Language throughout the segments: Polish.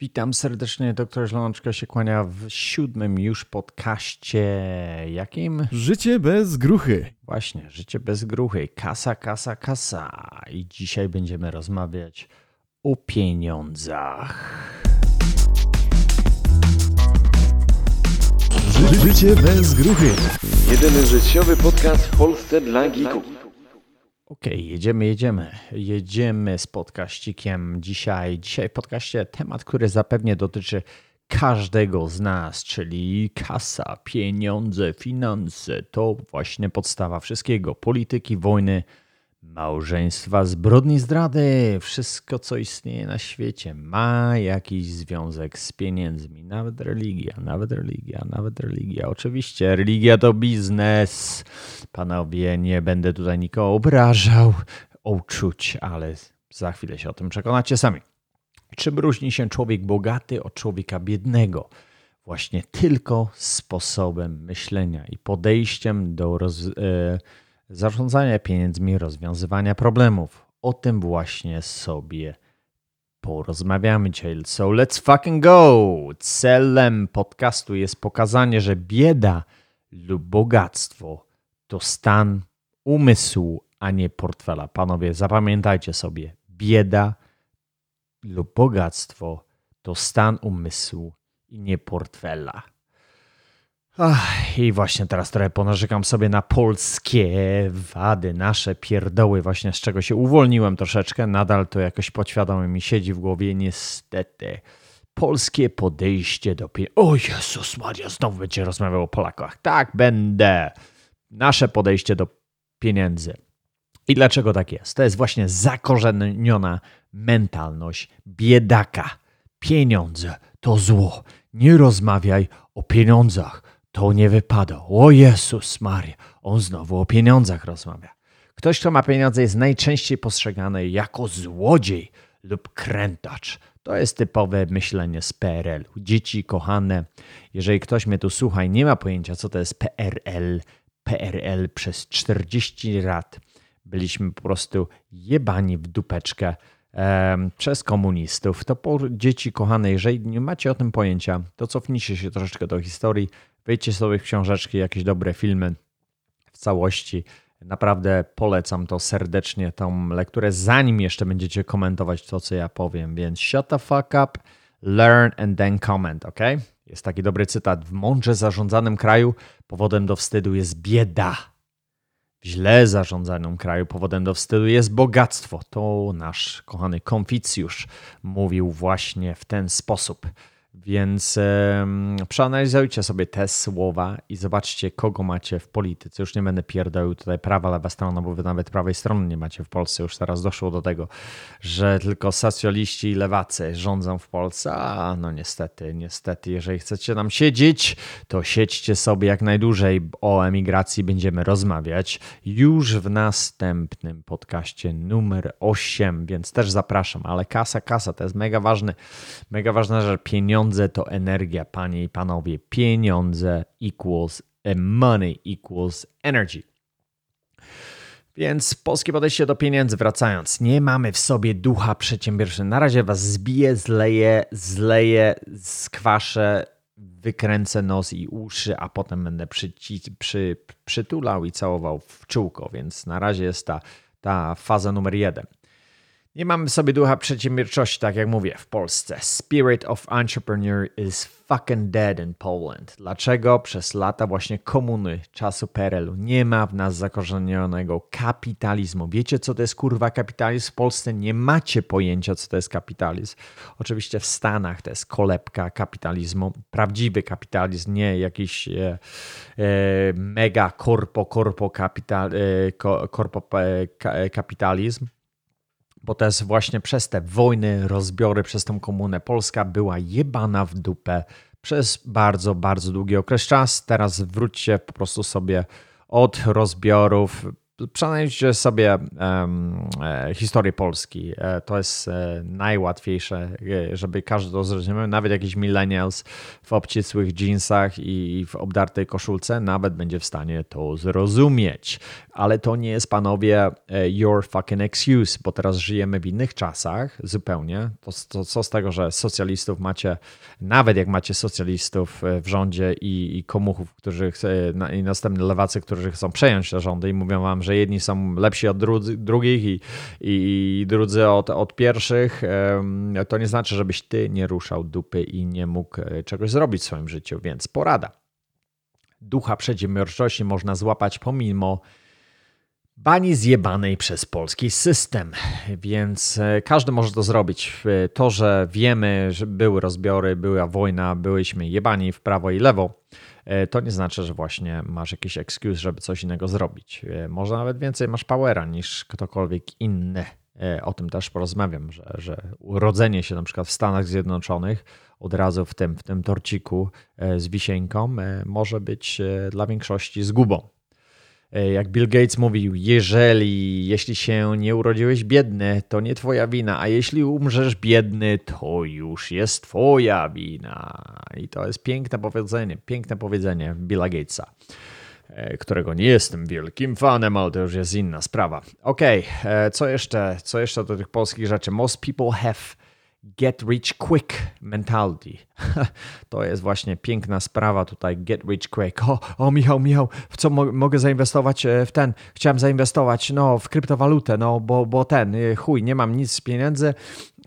Witam serdecznie, doktor Żlączka się kłania w siódmym już podcaście. Jakim? Życie bez gruchy. Właśnie, życie bez gruchy. Kasa, kasa, kasa. I dzisiaj będziemy rozmawiać o pieniądzach. Ży życie bez gruchy. Jedyny życiowy podcast w Polsce dla geeków. Okej, jedziemy, jedziemy. Jedziemy z podkaścikiem dzisiaj. Dzisiaj w podcaście temat, który zapewnie dotyczy każdego z nas, czyli kasa, pieniądze, finanse. To właśnie podstawa wszystkiego. Polityki, wojny, małżeństwa, zbrodni, zdrady. Wszystko, co istnieje na świecie, ma jakiś związek z pieniędzmi. Nawet religia, nawet religia, nawet religia. Oczywiście, religia to biznes. Panowie, nie będę tutaj nikogo obrażał, uczuć, ale za chwilę się o tym przekonacie sami. Czym różni się człowiek bogaty od człowieka biednego? Właśnie tylko sposobem myślenia i podejściem do roz, e, zarządzania pieniędzmi, rozwiązywania problemów. O tym właśnie sobie porozmawiamy dzisiaj. So let's fucking go! Celem podcastu jest pokazanie, że bieda lub bogactwo to stan umysłu, a nie portfela. Panowie, zapamiętajcie sobie, bieda lub bogactwo to stan umysłu i nie portfela. Ach, I właśnie teraz trochę ponarzekam sobie na polskie wady, nasze pierdoły, właśnie z czego się uwolniłem troszeczkę. Nadal to jakoś podświadomie mi siedzi w głowie, niestety. Polskie podejście do pieniędzy. O Jezus Maria, znowu będzie rozmawiał o Polakach. Tak, będę. Nasze podejście do pieniędzy. I dlaczego tak jest? To jest właśnie zakorzeniona mentalność biedaka. Pieniądze to zło. Nie rozmawiaj o pieniądzach. To nie wypada. O Jezus Maria, on znowu o pieniądzach rozmawia. Ktoś, kto ma pieniądze, jest najczęściej postrzegany jako złodziej lub krętacz. To jest typowe myślenie z PRL. Dzieci kochane, jeżeli ktoś mnie tu słucha i nie ma pojęcia, co to jest PRL, PRL przez 40 lat byliśmy po prostu jebani w dupeczkę przez komunistów. To po, dzieci kochane, jeżeli nie macie o tym pojęcia, to cofnijcie się troszeczkę do historii, wejdźcie sobie książeczki, jakieś dobre filmy w całości. Naprawdę polecam to serdecznie, tą lekturę, zanim jeszcze będziecie komentować to, co ja powiem. Więc shut the fuck up, learn and then comment, ok? Jest taki dobry cytat. W mądrze zarządzanym kraju powodem do wstydu jest bieda. W źle zarządzanym kraju powodem do wstydu jest bogactwo. To nasz kochany Konficjusz mówił właśnie w ten sposób. Więc em, przeanalizujcie sobie te słowa i zobaczcie, kogo macie w polityce. Już nie będę pierdolił tutaj prawa, lewa strona, bo wy nawet prawej strony nie macie w Polsce. Już teraz doszło do tego, że tylko socjaliści i lewacy rządzą w Polsce. A no niestety, niestety, jeżeli chcecie nam siedzieć, to siedźcie sobie jak najdłużej. O emigracji będziemy rozmawiać już w następnym podcaście numer 8, więc też zapraszam. Ale kasa, kasa to jest mega ważny, mega ważna rzecz. Pieniądze to energia, panie i panowie. Pieniądze equals money equals energy. Więc polskie podejście do pieniędzy, wracając, nie mamy w sobie ducha przedsiębiorczego. Na razie was zbije, zleje, zleje, skwaszę, wykręcę nos i uszy, a potem będę przy, przytulał i całował w czółko. Więc na razie jest ta, ta faza numer jeden. Nie mamy sobie ducha przedsiębiorczości, tak jak mówię, w Polsce. Spirit of entrepreneur is fucking dead in Poland. Dlaczego? Przez lata właśnie komuny, czasu PRL-u nie ma w nas zakorzenionego kapitalizmu. Wiecie, co to jest kurwa kapitalizm? W Polsce nie macie pojęcia, co to jest kapitalizm. Oczywiście w Stanach to jest kolebka kapitalizmu. Prawdziwy kapitalizm, nie jakiś e, e, mega korpo, korpo, kapital, e, ko- korpo e, ka- kapitalizm bo jest właśnie przez te wojny, rozbiory, przez tą komunę Polska była jebana w dupę przez bardzo, bardzo długi okres czas. Teraz wróćcie po prostu sobie od rozbiorów Przeanalizujcie sobie um, historię Polski. E, to jest e, najłatwiejsze, żeby każdy to zrozumiał. Nawet jakiś millennials w obcisłych jeansach i w obdartej koszulce nawet będzie w stanie to zrozumieć. Ale to nie jest, panowie, your fucking excuse, bo teraz żyjemy w innych czasach zupełnie. To, to co z tego, że socjalistów macie, nawet jak macie socjalistów w rządzie i, i komuchów, którzy i następne lewacy, którzy chcą przejąć te rządy i mówią wam, że jedni są lepsi od drudzy, drugich i, i drudzy od, od pierwszych, to nie znaczy, żebyś ty nie ruszał dupy i nie mógł e, czegoś zrobić w swoim życiu, więc porada. Ducha przedsiębiorczości można złapać pomimo bani zjebanej przez polski system, więc e, każdy może to zrobić. E, to, że wiemy, że były rozbiory, była wojna, byliśmy jebani w prawo i lewo, to nie znaczy, że właśnie masz jakiś excuse, żeby coś innego zrobić. E, może nawet więcej masz powera niż ktokolwiek inny. E, o tym też porozmawiam, że, że urodzenie się na przykład w Stanach Zjednoczonych od razu w tym, w tym torciku z wisienką może być dla większości zgubą. E, jak Bill Gates mówił, jeżeli, jeśli się nie urodziłeś biedny, to nie twoja wina, a jeśli umrzesz biedny, to już jest twoja wina. I to jest piękne powiedzenie, piękne powiedzenie Billa Gatesa e, którego nie jestem wielkim fanem, ale to już jest inna sprawa. Okej, okay, e, co jeszcze? Co jeszcze do tych polskich rzeczy? Most people have get rich quick mentality. To jest właśnie piękna sprawa tutaj, get rich quick. O, o Michał, Michał, w co mo mogę zainwestować e, w ten? Chciałem zainwestować, no, w kryptowalutę, no, bo, bo ten, e, chuj, nie mam nic z pieniędzy,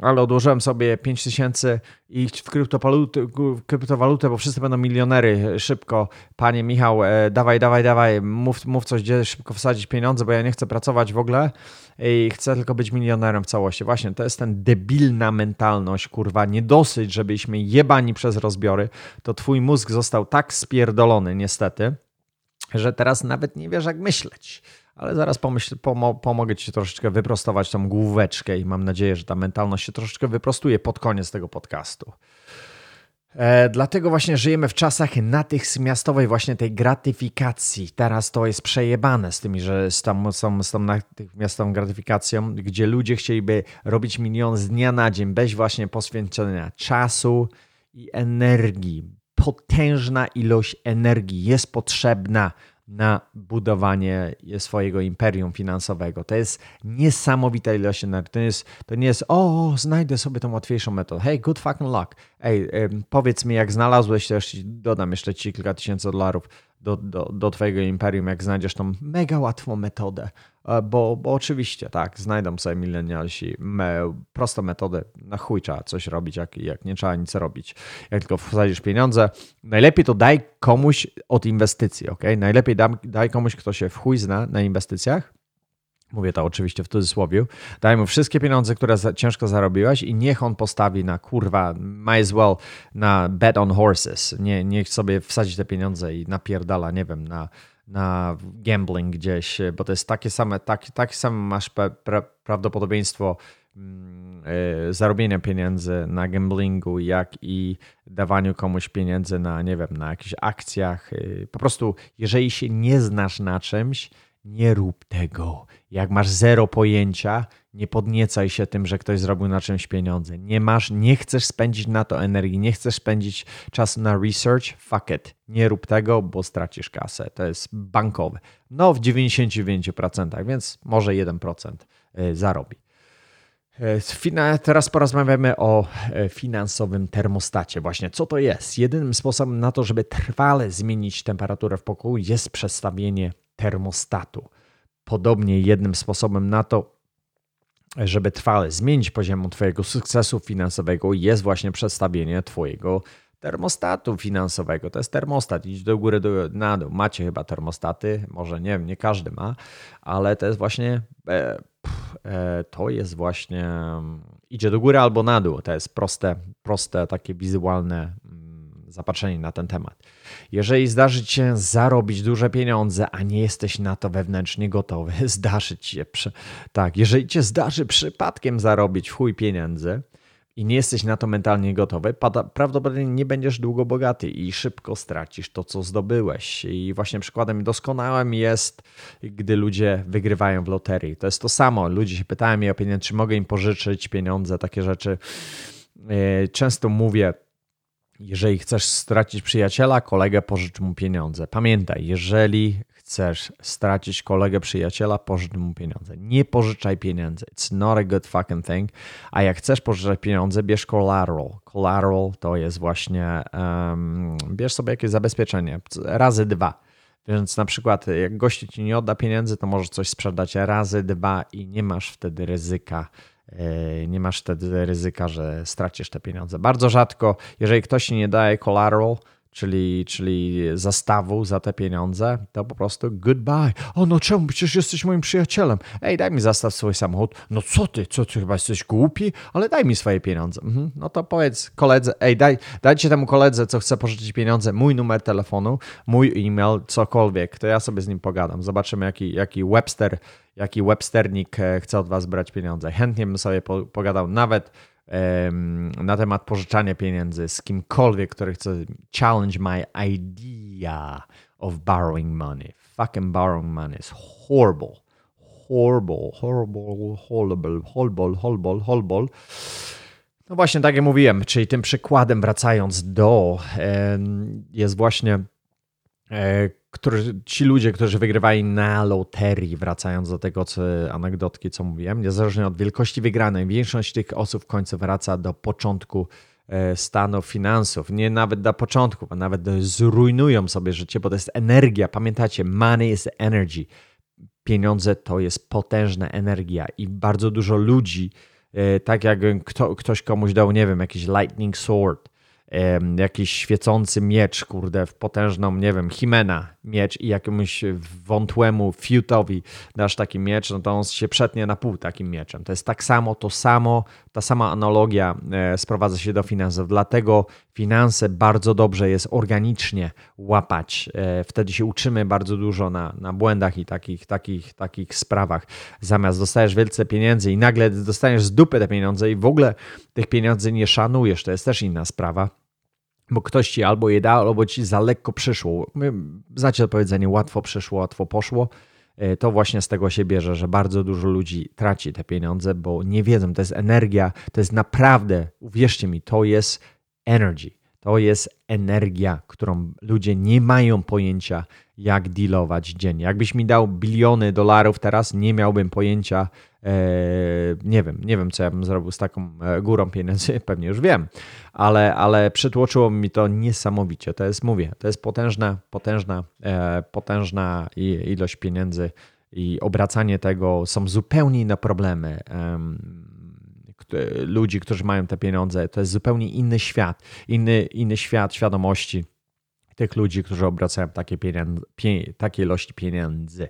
ale odłożyłem sobie 5 tysięcy i w kryptowalutę, kryptowalutę, bo wszyscy będą milionery szybko. Panie Michał, e, dawaj, dawaj, dawaj, mów, mów coś, gdzie szybko wsadzić pieniądze, bo ja nie chcę pracować w ogóle i chcę tylko być milionerem w całości. Właśnie, to jest ten debilna mentalność, kurwa, nie dosyć, żebyśmy jebani przez rozbiory, to twój mózg został tak spierdolony niestety, że teraz nawet nie wiesz jak myśleć ale zaraz pomyśl, pomo pomogę Ci troszeczkę wyprostować tą główeczkę i mam nadzieję, że ta mentalność się troszeczkę wyprostuje pod koniec tego podcastu. E, dlatego właśnie żyjemy w czasach natychmiastowej właśnie tej gratyfikacji. Teraz to jest przejebane z tymi, że z tą, z, z tą natychmiastową gratyfikacją, gdzie ludzie chcieliby robić milion z dnia na dzień bez właśnie poświęcenia czasu i energii. Potężna ilość energii jest potrzebna na budowanie swojego imperium finansowego. To jest niesamowita ilość energii. To, jest, to nie jest, o, znajdę sobie tą łatwiejszą metodę. Hey, good fucking luck. Ej, powiedz mi, jak znalazłeś, też dodam jeszcze ci kilka tysięcy dolarów do, do, do Twojego imperium, jak znajdziesz tą mega łatwą metodę. E, bo, bo oczywiście, tak, znajdą sobie milenialsi me, prostą metodę, na chuj trzeba coś robić, jak, jak nie trzeba nic robić. Jak tylko wsadzisz pieniądze, najlepiej to daj komuś od inwestycji, ok? Najlepiej daj, daj komuś, kto się w chuj zna na inwestycjach, Mówię to oczywiście w cudzysłowie. Daj mu wszystkie pieniądze, które za, ciężko zarobiłaś i niech on postawi na kurwa, might as well na bet on horses. Nie, niech sobie wsadzić te pieniądze i napierdala, nie wiem, na, na gambling gdzieś, bo to jest takie same, tak, takie same masz pra, pra, prawdopodobieństwo yy, zarobienia pieniędzy na gamblingu, jak i dawaniu komuś pieniędzy na, nie wiem, na jakichś akcjach. Yy, po prostu, jeżeli się nie znasz na czymś, nie rób tego. Jak masz zero pojęcia, nie podniecaj się tym, że ktoś zrobił na czymś pieniądze. Nie masz, nie chcesz spędzić na to energii, nie chcesz spędzić czasu na research, fuck it. Nie rób tego, bo stracisz kasę. To jest bankowe. No w 99%, więc może 1% y, zarobi. Y, teraz porozmawiamy o y, finansowym termostacie. Właśnie co to jest? Jedynym sposobem na to, żeby trwale zmienić temperaturę w pokoju jest przestawienie termostatu. Podobnie jednym sposobem na to, żeby trwale zmienić poziom Twojego sukcesu finansowego, jest właśnie przestawienie Twojego termostatu finansowego. To jest termostat, idź do góry, do, na dół. Macie chyba termostaty, może nie wiem, nie każdy ma, ale to jest właśnie, e, e, to jest właśnie, mm, idzie do góry albo na dół. To jest proste, proste takie wizualne zapatrzeni na ten temat. Jeżeli zdarzy ci się zarobić duże pieniądze, a nie jesteś na to wewnętrznie gotowy, zdarzy ci się, tak, jeżeli cię zdarzy przypadkiem zarobić chuj pieniędzy i nie jesteś na to mentalnie gotowy, prawdopodobnie nie będziesz długo bogaty i szybko stracisz to, co zdobyłeś. I właśnie przykładem doskonałym jest, gdy ludzie wygrywają w loterii. To jest to samo. Ludzie się pytają mnie o pieniądze, czy mogę im pożyczyć pieniądze, takie rzeczy. E, często mówię, jeżeli chcesz stracić przyjaciela, kolegę, pożycz mu pieniądze. Pamiętaj, jeżeli chcesz stracić kolegę, przyjaciela, pożycz mu pieniądze. Nie pożyczaj pieniędzy. It's not a good fucking thing. A jak chcesz pożyczać pieniądze, bierz collateral. Collateral to jest właśnie, um, bierz sobie jakieś zabezpieczenie. Razy dwa. Więc na przykład jak gości ci nie odda pieniędzy, to możesz coś sprzedać razy dwa i nie masz wtedy ryzyka nie masz wtedy ryzyka, że stracisz te pieniądze. Bardzo rzadko, jeżeli ktoś nie daje collateral, czyli, czyli zastawu za te pieniądze, to po prostu goodbye. O no czemu? Przecież jesteś moim przyjacielem. Ej, daj mi zastaw swój samochód. No co ty? Co ty chyba jesteś głupi? Ale daj mi swoje pieniądze. Mhm. No to powiedz koledze, ej, daj, dajcie temu koledze, co chce pożyczyć pieniądze, mój numer telefonu, mój e-mail, cokolwiek, to ja sobie z nim pogadam. Zobaczymy, jaki, jaki Webster, jaki Websternik e, chce od was brać pieniądze. Chętnie bym sobie pogadał nawet na temat pożyczania pieniędzy z kimkolwiek, który chce challenge my idea of borrowing money. Fucking borrowing money is horrible. Horrible, horrible, horrible, horrible, horrible, horrible. No właśnie, tak jak mówiłem, czyli tym przykładem wracając do, jest właśnie e, którzy, ci ludzie, którzy wygrywali na loterii, wracając do tego co, anegdotki, co mówiłem, niezależnie od wielkości wygranej, większość tych osób w końcu wraca do początku e, stanu finansów. Nie nawet do początku, a nawet zrujnują sobie życie, bo to jest energia. Pamiętacie, money is energy. Pieniądze to jest potężna energia i bardzo dużo ludzi, e, tak jak kto, ktoś komuś dał, nie wiem, jakiś lightning sword, jakiś świecący miecz, kurde, w potężną, nie wiem, Himena miecz i jakiemuś wątłemu fiutowi dasz taki miecz, no to on się przetnie na pół takim mieczem. To jest tak samo, to samo, ta sama analogia e, sprowadza się do finansów. Dlatego finanse bardzo dobrze jest organicznie łapać. E, wtedy się uczymy bardzo dużo na, na błędach i takich, takich, takich sprawach. Zamiast dostajesz wielce pieniędzy i nagle dostaniesz z dupy te pieniądze i w ogóle tych pieniędzy nie szanujesz, to jest też inna sprawa bo ktoś ci albo je dał, albo ci za lekko przyszło. Znacie to powiedzenie, łatwo przyszło, łatwo poszło. E, to właśnie z tego się bierze, że bardzo dużo ludzi traci te pieniądze, bo nie wiedzą, to jest energia, to jest naprawdę, uwierzcie mi, to jest energy. To jest energia, którą ludzie nie mają pojęcia, jak dealować dziennie. Jakbyś mi dał biliony dolarów teraz, nie miałbym pojęcia, e, nie wiem, nie wiem, co ja bym zrobił z taką e, górą pieniędzy, pewnie już wiem, ale, ale przytłoczyło mi to niesamowicie. To jest, mówię, to jest potężna, potężna, e, potężna ilość pieniędzy i obracanie tego są zupełnie inne problemy ludzi, którzy mają te pieniądze. To jest zupełnie inny świat, inny, inny świat świadomości tych ludzi, którzy obracają takie, pie, takie ilości pieniędzy.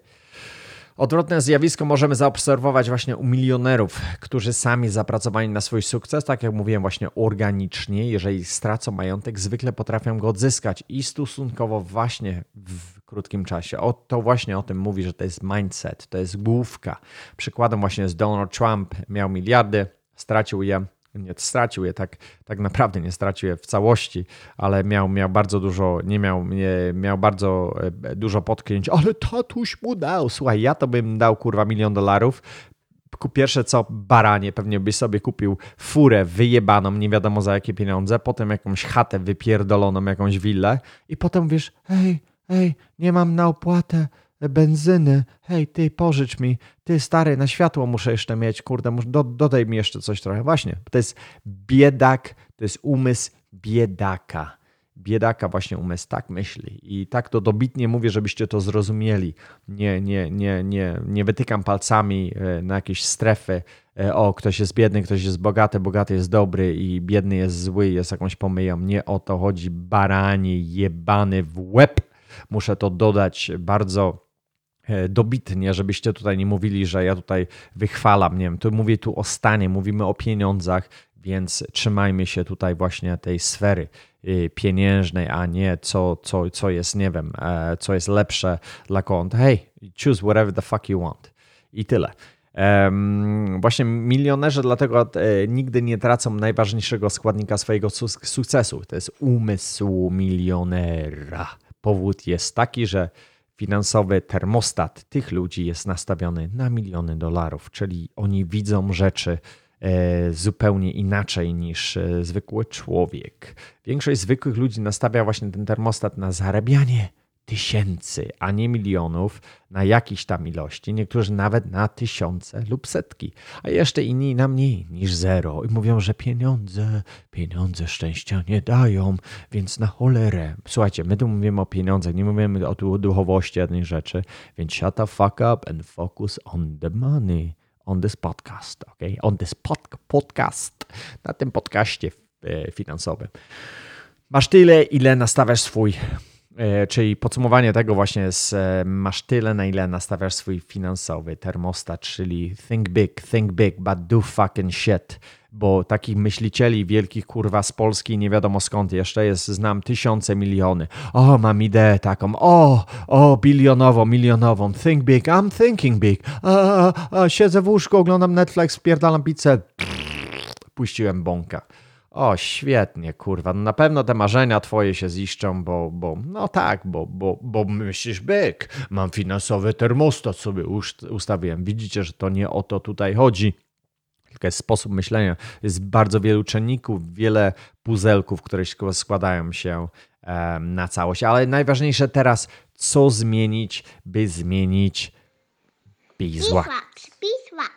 Odwrotne zjawisko możemy zaobserwować właśnie u milionerów, którzy sami zapracowali na swój sukces, tak jak mówiłem, właśnie organicznie. Jeżeli stracą majątek, zwykle potrafią go odzyskać i stosunkowo właśnie w krótkim czasie. O, to właśnie o tym mówi, że to jest mindset, to jest główka. Przykładem właśnie jest Donald Trump, miał miliardy, stracił je nie stracił je tak, tak naprawdę, nie stracił je w całości, ale miał, miał bardzo dużo, nie miał, nie, miał bardzo e, dużo potknięć, ale tatuś mu dał. Słuchaj, ja to bym dał kurwa milion dolarów. Pierwsze co, baranie, pewnie byś sobie kupił furę wyjebaną, nie wiadomo za jakie pieniądze, potem jakąś chatę wypierdoloną, jakąś willę i potem wiesz, hej, hej, nie mam na opłatę, benzyny, hej, ty pożycz mi, ty stary, na światło muszę jeszcze mieć, kurde, do, dodaj mi jeszcze coś trochę. Właśnie, to jest biedak, to jest umysł biedaka. Biedaka właśnie umysł tak myśli i tak to dobitnie mówię, żebyście to zrozumieli. Nie, nie, nie, nie, nie wytykam palcami e, na jakieś strefy, e, o, ktoś jest biedny, ktoś jest bogaty, bogaty jest dobry i biedny jest zły, jest jakąś pomyją. Nie o to chodzi, baranie jebany w łeb. Muszę to dodać bardzo dobitnie, żebyście tutaj nie mówili, że ja tutaj wychwalam, nie wiem, tu mówię tu o stanie, mówimy o pieniądzach, więc trzymajmy się tutaj właśnie tej sfery y, pieniężnej, a nie co, co, co jest, nie wiem, e, co jest lepsze dla kont. Hey, choose whatever the fuck you want. I tyle. Em, właśnie milionerzy dlatego e, nigdy nie tracą najważniejszego składnika swojego su- sukcesu. To jest umysł milionera. Powód jest taki, że finansowy termostat tych ludzi jest nastawiony na miliony dolarów, czyli oni widzą rzeczy e, zupełnie inaczej niż e, zwykły człowiek. Większość zwykłych ludzi nastawia właśnie ten termostat na zarabianie tysięcy, a nie milionów na jakiejś tam ilości, niektórzy nawet na tysiące lub setki, a jeszcze inni na mniej niż zero i mówią, że pieniądze, pieniądze szczęścia nie dają, więc na cholerę. Słuchajcie, my tu mówimy o pieniądzach, nie mówimy o duchowości jednej rzeczy, więc shut the fuck up and focus on the money, on this podcast, ok? On this pod podcast, na tym podcaście e, finansowym. Masz tyle, ile nastawiasz swój, czyli podsumowanie tego właśnie jest, e, masz tyle, na ile nastawiasz swój finansowy termostat, czyli think big, think big, but do fucking shit. Bo takich myślicieli wielkich kurwa z Polski nie wiadomo skąd jeszcze jest, znam tysiące, miliony. O, mam ideę taką, o, o, bilionową, milionową, think big, I'm thinking big. A, a, a, siedzę w łóżku, oglądam Netflix, wpierdalam pizzę. Puściłem bąka. O, świetnie, kurwa. No na pewno te marzenia twoje się ziszczą, bo, bo no tak, bo, bo, bo myślisz, byk, mam finansowy termostat sobie ustawiłem. Widzicie, że to nie o to tutaj chodzi. Tylko jest sposób myślenia. Jest bardzo wielu czynników, wiele puzelków, które składają się na całość. Ale najważniejsze teraz, co zmienić, by zmienić Beeswax, beeswax, beeswax.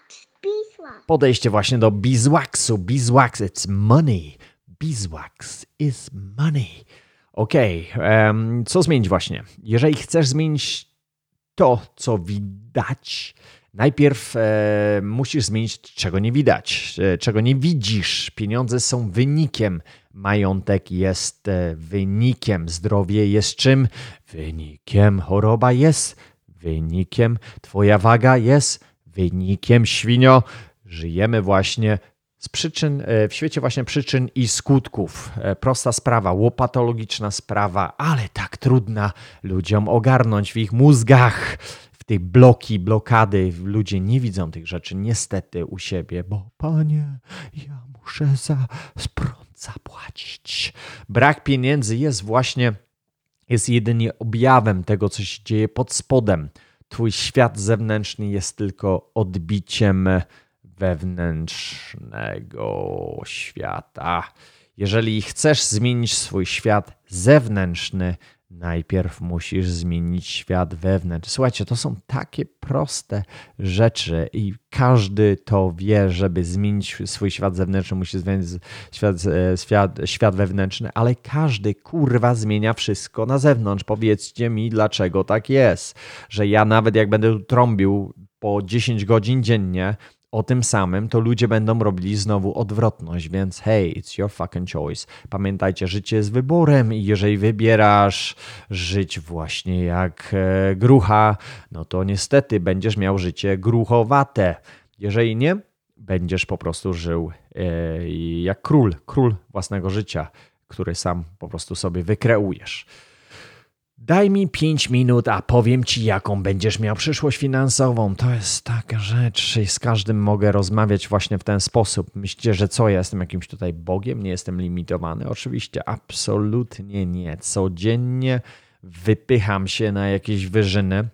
Podejście właśnie do beeswaxu. Beeswax, it's money. Beeswax is money. Okej, em, co zmienić właśnie? Jeżeli chcesz zmienić to, co widać, najpierw e, musisz zmienić, czego nie widać, e, czego nie widzisz. Pieniądze są wynikiem, majątek jest e, wynikiem, zdrowie jest czym? Wynikiem, choroba jest wynikiem, twoja waga jest wynikiem, świnio. Żyjemy właśnie z przyczyn, e, w świecie właśnie przyczyn i skutków. E, Prosta sprawa, łopatologiczna sprawa, ale tak trudna ludziom ogarnąć w ich mózgach. W tych bloki, blokady, ludzie nie widzą tych rzeczy niestety u siebie, bo panie, ja muszę za prąd zapłacić. Brak pieniędzy jest właśnie jest jedynie objawem tego, co się dzieje pod spodem. Twój świat zewnętrzny jest tylko odbiciem wewnętrznego świata. Jeżeli chcesz zmienić swój świat zewnętrzny, najpierw musisz zmienić świat wewnętrzny. Słuchajcie, to są takie proste rzeczy i każdy to wie, żeby zmienić swój świat zewnętrzny, musi zmienić świat, e, świat, świat wewnętrzny, ale każdy kurwa zmienia wszystko na zewnątrz. Powiedzcie mi, dlaczego tak jest, że ja nawet jak będę trąbił po 10 godzin dziennie, o tym samym, to ludzie będą robili znowu odwrotność, więc hey, it's your fucking choice. Pamiętajcie, życie jest wyborem i jeżeli wybierasz żyć właśnie jak e, grucha, no to niestety będziesz miał życie gruchowate. Jeżeli nie, będziesz po prostu żył e, jak król, król własnego życia, który sam po prostu sobie wykreujesz. Daj mi 5 minut, a powiem ci, jaką będziesz miał przyszłość finansową. To jest taka rzecz, i z każdym mogę rozmawiać właśnie w ten sposób. Myślicie, że co, ja jestem jakimś tutaj Bogiem? Nie jestem limitowany? Oczywiście, absolutnie nie. Codziennie wypycham się na jakieś wyżyny.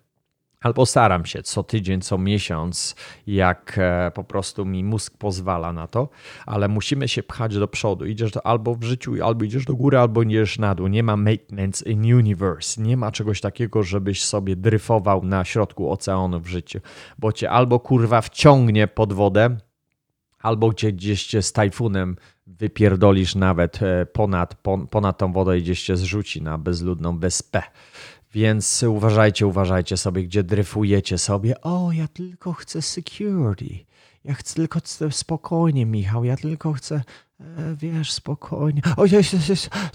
Albo staram się co tydzień, co miesiąc, jak e, po prostu mi mózg pozwala na to, ale musimy się pchać do przodu. Idziesz to albo w życiu, albo idziesz do góry, albo idziesz na dół. Nie ma maintenance in universe. Nie ma czegoś takiego, żebyś sobie dryfował na środku oceanu w życiu, bo cię albo kurwa wciągnie pod wodę, albo gdzie gdzieś cię z tajfunem wypierdolisz nawet e, ponad, pon, ponad tą wodę i gdzieś cię zrzuci na bezludną wyspę. Więc uważajcie, uważajcie sobie, gdzie dryfujecie sobie. O, ja tylko chcę security. Ja chcę tylko chcę spokojnie, Michał. Ja tylko chcę, wiesz, spokojnie. O Jezu,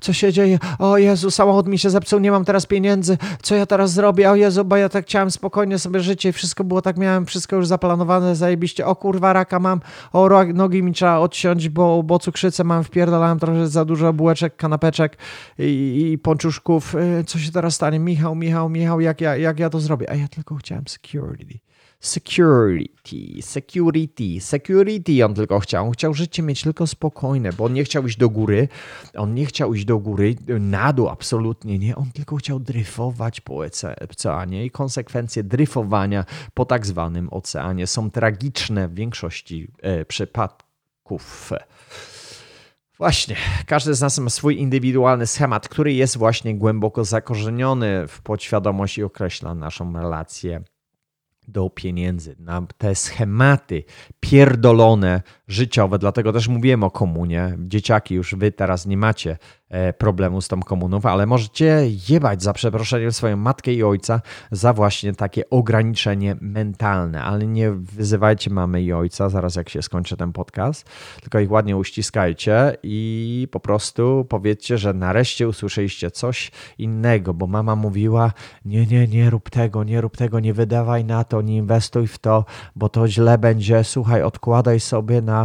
co się dzieje? O Jezu, samochód mi się zepsuł, nie mam teraz pieniędzy. Co ja teraz zrobię? O Jezu, bo ja tak chciałem spokojnie sobie życie i wszystko było tak, miałem wszystko już zaplanowane, zajebiście. O kurwa, raka mam. O, nogi mi trzeba odciąć, bo, bo cukrzycę mam, wpierdalałem trochę za dużo bułeczek, kanapeczek i, i pączuszków. Y, Co się teraz stanie? Michał, Michał, Michał, jak ja, jak ja to zrobię? A ja tylko chciałem security. Security, security, security on tylko chciał. On chciał życie mieć tylko spokojne, bo on nie chciał iść do góry, on nie chciał iść do góry, na dół absolutnie nie, on tylko chciał dryfować po oceanie i konsekwencje dryfowania po tak zwanym oceanie są tragiczne w większości e, przypadków. Właśnie, każdy z nas ma swój indywidualny schemat, który jest właśnie głęboko zakorzeniony w podświadomość i określa naszą relację do pieniędzy, na te schematy pierdolone, życiowe. Dlatego też mówiłem o komunie. Dzieciaki, już wy teraz nie macie e, problemu z tą komuną, ale możecie jebać za przeproszeniem swoją matkę i ojca za właśnie takie ograniczenie mentalne. Ale nie wyzywajcie mamy i ojca zaraz jak się skończy ten podcast, tylko ich ładnie uściskajcie i po prostu powiedzcie, że nareszcie usłyszeliście coś innego, bo mama mówiła: Nie, nie, nie rób tego, nie rób tego, nie wydawaj na to, nie inwestuj w to, bo to źle będzie. Słuchaj, odkładaj sobie na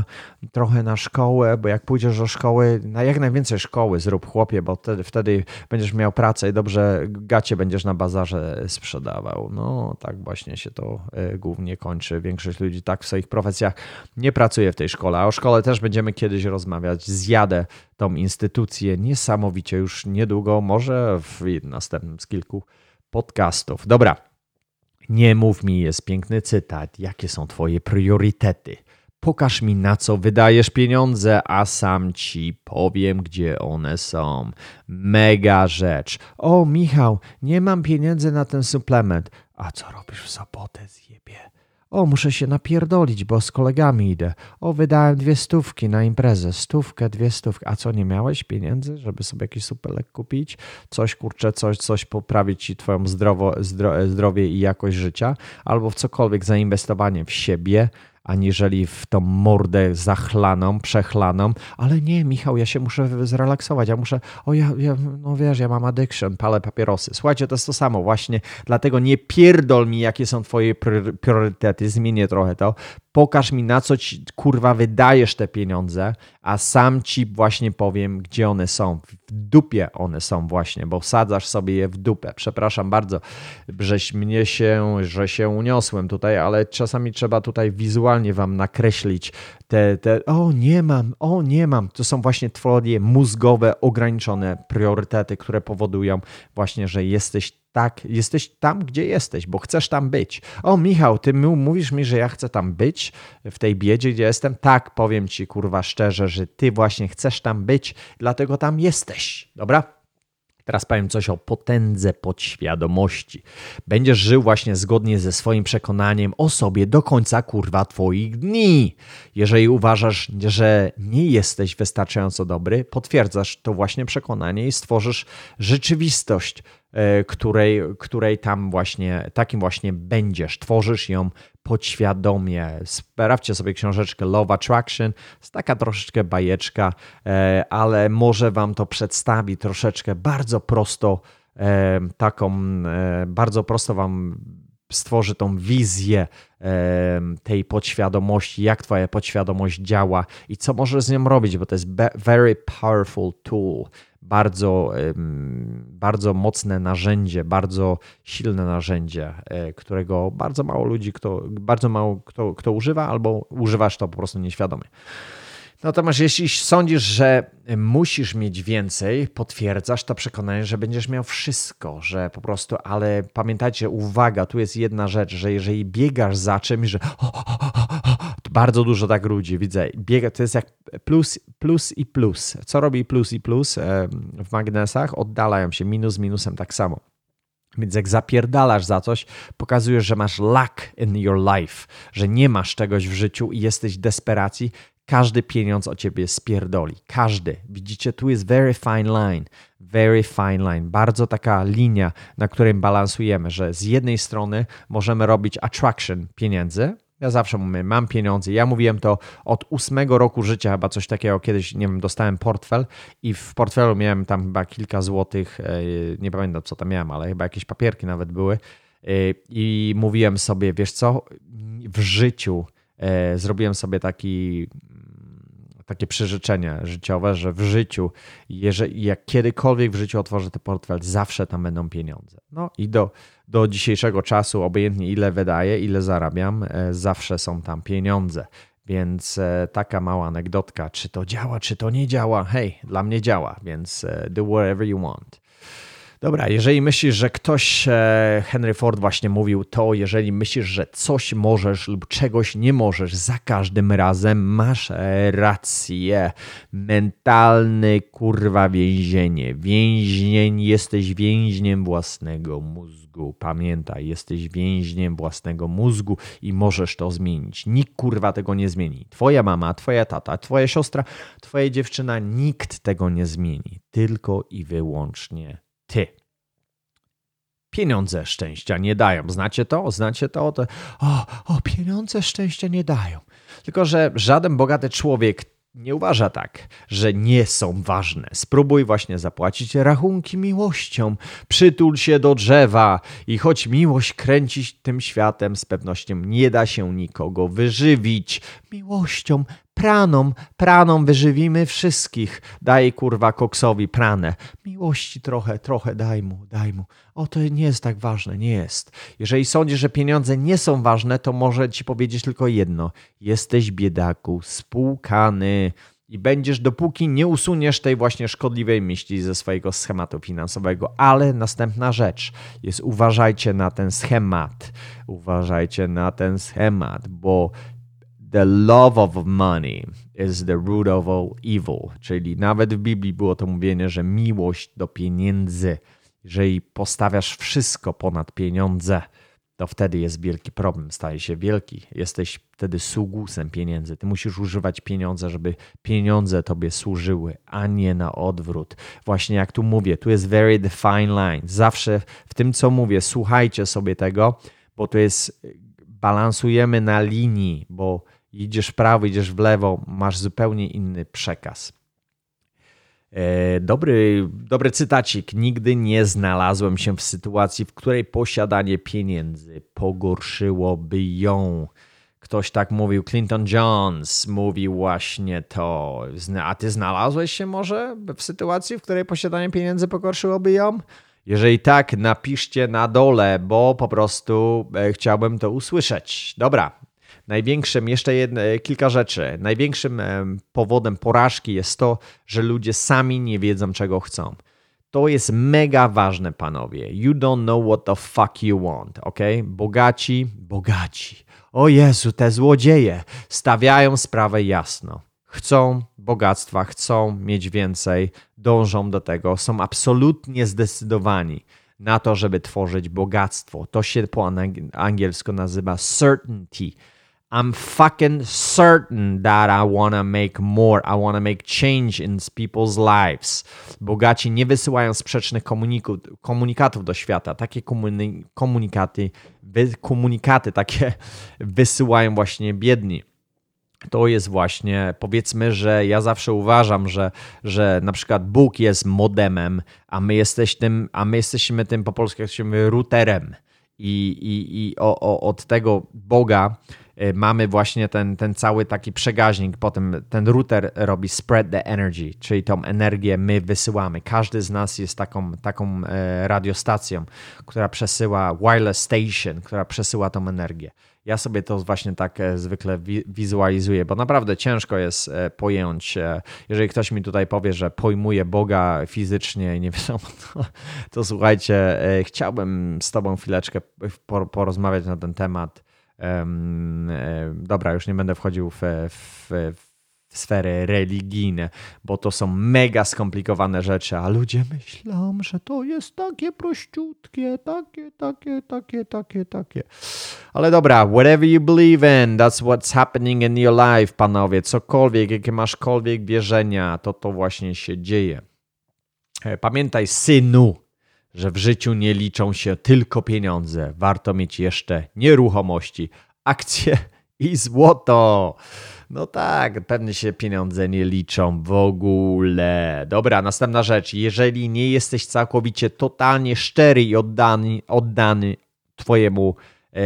trochę na szkołę, bo jak pójdziesz do szkoły, na jak najwięcej szkoły zrób chłopie, bo wtedy, wtedy będziesz miał pracę i dobrze gacie będziesz na bazarze sprzedawał. No tak właśnie się to e, głównie kończy. Większość ludzi tak w swoich profesjach nie pracuje w tej szkole, a o szkole też będziemy kiedyś rozmawiać. Zjadę tą instytucję niesamowicie już niedługo, może w następnym z kilku podcastów. Dobra, nie mów mi, jest piękny cytat. Jakie są Twoje priorytety? Pokaż mi, na co wydajesz pieniądze, a sam ci powiem, gdzie one są. Mega rzecz. O, Michał, nie mam pieniędzy na ten suplement. A co robisz w sobotę, zjebie? O, muszę się napierdolić, bo z kolegami idę. O, wydałem dwie stówki na imprezę. Stówkę, dwie stówki. A co, nie miałeś pieniędzy, żeby sobie jakiś supelek kupić? Coś, kurczę, coś, coś poprawić ci twoją zdrowo, zdro, zdrowie i jakość życia? Albo w cokolwiek zainwestowanie w siebie, aniżeli w tą mordę zachlaną, przechlaną. Ale nie, Michał, ja się muszę zrelaksować. Ja muszę, o ja, ja no wiesz, ja mam addiction, palę papierosy. Słuchajcie, to jest to samo właśnie. Dlatego nie pierdol mi, jakie są twoje priorytety. Zmienię trochę to pokaż mi na co ci kurwa wydajesz te pieniądze, a sam ci właśnie powiem, gdzie one są. W dupie one są właśnie, bo wsadzasz sobie je w dupę. Przepraszam bardzo, żeś mnie się, że się uniosłem tutaj, ale czasami trzeba tutaj wizualnie wam nakreślić te, te o nie mam, o nie mam. To są właśnie twoje mózgowe, ograniczone priorytety, które powodują właśnie, że jesteś tak, jesteś tam, gdzie jesteś, bo chcesz tam być. O, Michał, ty mówisz mi, że ja chcę tam być, w tej biedzie, gdzie jestem. Tak, powiem ci, kurwa, szczerze, że ty właśnie chcesz tam być, dlatego tam jesteś. Dobra? Teraz powiem coś o potędze podświadomości. Będziesz żył właśnie zgodnie ze swoim przekonaniem o sobie do końca kurwa Twoich dni. Jeżeli uważasz, że nie jesteś wystarczająco dobry, potwierdzasz to właśnie przekonanie i stworzysz rzeczywistość, której, której tam właśnie, takim właśnie będziesz. Tworzysz ją podświadomie. Sprawdźcie sobie książeczkę Love Attraction. Jest taka troszeczkę bajeczka, e, ale może wam to przedstawi troszeczkę bardzo prosto, e, taką, bardzo prosto wam stworzy tą wizję tej podświadomości, jak twoja podświadomość działa i co możesz z nią robić, bo to jest very powerful tool bardzo, bardzo mocne narzędzie, bardzo silne narzędzie, e, którego bardzo mało ludzi, kto, bardzo mało kto, kto używa, albo używasz to po prostu nieświadomie. Natomiast jeśli sądzisz, że musisz mieć więcej, potwierdzasz to przekonanie, że będziesz miał wszystko, że po prostu, ale pamiętajcie, uwaga, tu jest jedna rzecz, że jeżeli biegasz za czymś, że bardzo dużo tak ludzi widzę, biega, to jest jak plus, plus i plus. Co robi plus i plus w magnesach? Oddalają się, minus minusem tak samo. Więc jak zapierdalasz za coś, pokazujesz, że masz luck in your life, że nie masz czegoś w życiu i jesteś desperacji, każdy pieniądz o ciebie spierdoli. Każdy. Widzicie, tu jest very fine line. Very fine line. Bardzo taka linia, na której balansujemy, że z jednej strony możemy robić attraction pieniędzy, ja zawsze mówię, mam pieniądze. Ja mówiłem to od ósmego roku życia, chyba coś takiego. Kiedyś, nie wiem, dostałem portfel i w portfelu miałem tam chyba kilka złotych. E, nie pamiętam, co tam miałem, ale chyba jakieś papierki nawet były. E, I mówiłem sobie, wiesz co, w życiu e, zrobiłem sobie taki takie przyrzeczenie życiowe, że w życiu, jeżeli, jak kiedykolwiek w życiu otworzę ten portfel, zawsze tam będą pieniądze. No i do, do dzisiejszego czasu, obojętnie ile wydaję, ile zarabiam, e, zawsze są tam pieniądze. Więc e, taka mała anegdotka, czy to działa, czy to nie działa. Hej, dla mnie działa, więc e, do whatever you want. Dobra, jeżeli myślisz, że ktoś, Henry Ford właśnie mówił to, jeżeli myślisz, że coś możesz lub czegoś nie możesz, za każdym razem masz rację. Mentalny kurwa więzienie. Więźnień, jesteś więźniem własnego mózgu. Pamiętaj, jesteś więźniem własnego mózgu i możesz to zmienić. Nikt kurwa tego nie zmieni. Twoja mama, twoja tata, twoja siostra, twoja dziewczyna, nikt tego nie zmieni. Tylko i wyłącznie ty. Pieniądze szczęścia nie dają. Znacie to? Znacie to? to o, o, pieniądze szczęścia nie dają. Tylko, że żaden bogaty człowiek nie uważa tak, że nie są ważne. Spróbuj właśnie zapłacić rachunki miłością. Przytul się do drzewa i choć miłość kręci tym światem, z pewnością nie da się nikogo wyżywić. Miłością praną, praną wyżywimy wszystkich. Daj kurwa koksowi pranę. Miłości trochę, trochę daj mu, daj mu. O, to nie jest tak ważne, nie jest. Jeżeli sądzisz, że pieniądze nie są ważne, to może ci powiedzieć tylko jedno. Jesteś biedaku, spłukany i będziesz, dopóki nie usuniesz tej właśnie szkodliwej myśli ze swojego schematu finansowego. Ale następna rzecz jest uważajcie na ten schemat. Uważajcie na ten schemat, bo the love of money is the root of all evil. Czyli nawet w Biblii było to mówienie, że miłość do pieniędzy, jeżeli postawiasz wszystko ponad pieniądze, to wtedy jest wielki problem, staje się wielki. Jesteś wtedy sługusem pieniędzy. Ty musisz używać pieniądze, żeby pieniądze tobie służyły, a nie na odwrót. Właśnie jak tu mówię, tu jest very define line. Zawsze w tym, co mówię, słuchajcie sobie tego, bo to jest, balansujemy na linii, bo idziesz w prawo, idziesz w lewo, masz zupełnie inny przekaz. E, dobry, dobry cytacik. Nigdy nie znalazłem się w sytuacji, w której posiadanie pieniędzy pogorszyłoby ją. Ktoś tak mówił, Clinton Jones mówił właśnie to. A ty znalazłeś się może w sytuacji, w której posiadanie pieniędzy pogorszyłoby ją? Jeżeli tak, napiszcie na dole, bo po prostu e, chciałbym to usłyszeć. Dobra, największym, jeszcze jedne, kilka rzeczy. Największym powodem porażki jest to, że ludzie sami nie wiedzą, czego chcą. To jest mega ważne, panowie. You don't know what the fuck you want, ok? Bogaci, bogaci. O Jezu, te złodzieje stawiają sprawę jasno. Chcą bogactwa, chcą mieć więcej, dążą do tego, są absolutnie zdecydowani na to, żeby tworzyć bogactwo. To się po angielsku nazywa certainty I'm fucking certain that I want to make more. I want to make change in people's lives. Bogaci nie wysyłają sprzecznych komunikatów do świata. Takie komunikaty, komunikaty takie wysyłają właśnie biedni. To jest właśnie, powiedzmy, że ja zawsze uważam, że, że na przykład Bóg jest modemem, a my, jesteś tym, a my jesteśmy tym po polsku jesteśmy routerem. I, i, i o, o, od tego Boga Y, mamy właśnie ten, ten cały taki przegaźnik, potem ten router robi spread the energy, czyli tą energię my wysyłamy. Każdy z nas jest taką, taką e, radiostacją, która przesyła wireless station, która przesyła tą energię. Ja sobie to właśnie tak e, zwykle wizualizuję, bo naprawdę ciężko jest e, pojąć. Jeżeli ktoś mi tutaj powie, że pojmuje Boga fizycznie i nie wiadomo, to, to słuchajcie, chciałbym z Tobą chwileczkę porozmawiać na ten temat dobra, już nie będę wchodził w, w sfery religijne, bo to są mega skomplikowane rzeczy, a ludzie myślą, że to jest takie prościutkie, takie, takie, takie, takie, takie. Ale dobra, whatever you believe in, that's what's happening in your life, panowie. Cokolwiek, jakie maszkolwiek wierzenia, to to właśnie się dzieje. E, pamiętaj, synu, że w życiu nie liczą się tylko pieniądze. Warto mieć jeszcze nieruchomości, akcje i złoto. No tak, pewnie się pieniądze nie liczą w ogóle. Dobra, następna rzecz. Jeżeli nie jesteś całkowicie totalnie szczery i oddany, oddany Twojemu e,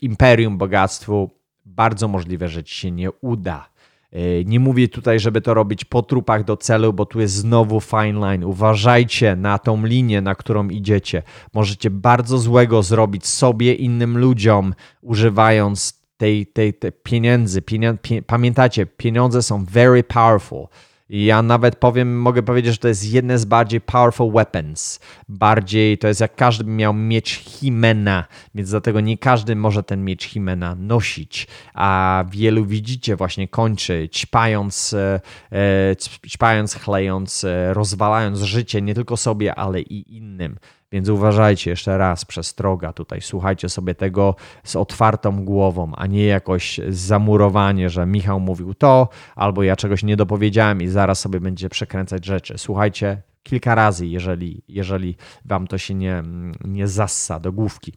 imperium, bogactwu, bardzo możliwe, że Ci się nie uda. E, Nie mówię tutaj, żeby to robić po trupach do celu, bo tu jest znowu fine line. Uważajcie na tą linię, na którą idziecie. Możecie bardzo złego zrobić sobie, innym ludziom, używając tej, tej, tej pieniędzy. Pienio- pie- pamiętacie, pieniądze są very powerful. I ja nawet powiem, mogę powiedzieć, że to jest jedne z bardziej powerful weapons. Bardziej, to jest jak każdy miał miecz Himena, więc dlatego nie każdy może ten miecz Himena nosić. A wielu widzicie właśnie kończy, ćpając, e, e, ćpając, chlejąc, e, rozwalając życie nie tylko sobie, ale i innym. Więc uważajcie jeszcze raz, przestroga tutaj. Słuchajcie sobie tego z otwartą głową, a nie jakoś zamurowanie, że Michał mówił to, albo ja czegoś nie dopowiedziałem i zaraz sobie będzie przekręcać rzeczy. Słuchajcie kilka razy, jeżeli, jeżeli wam to się nie, nie zassa do główki.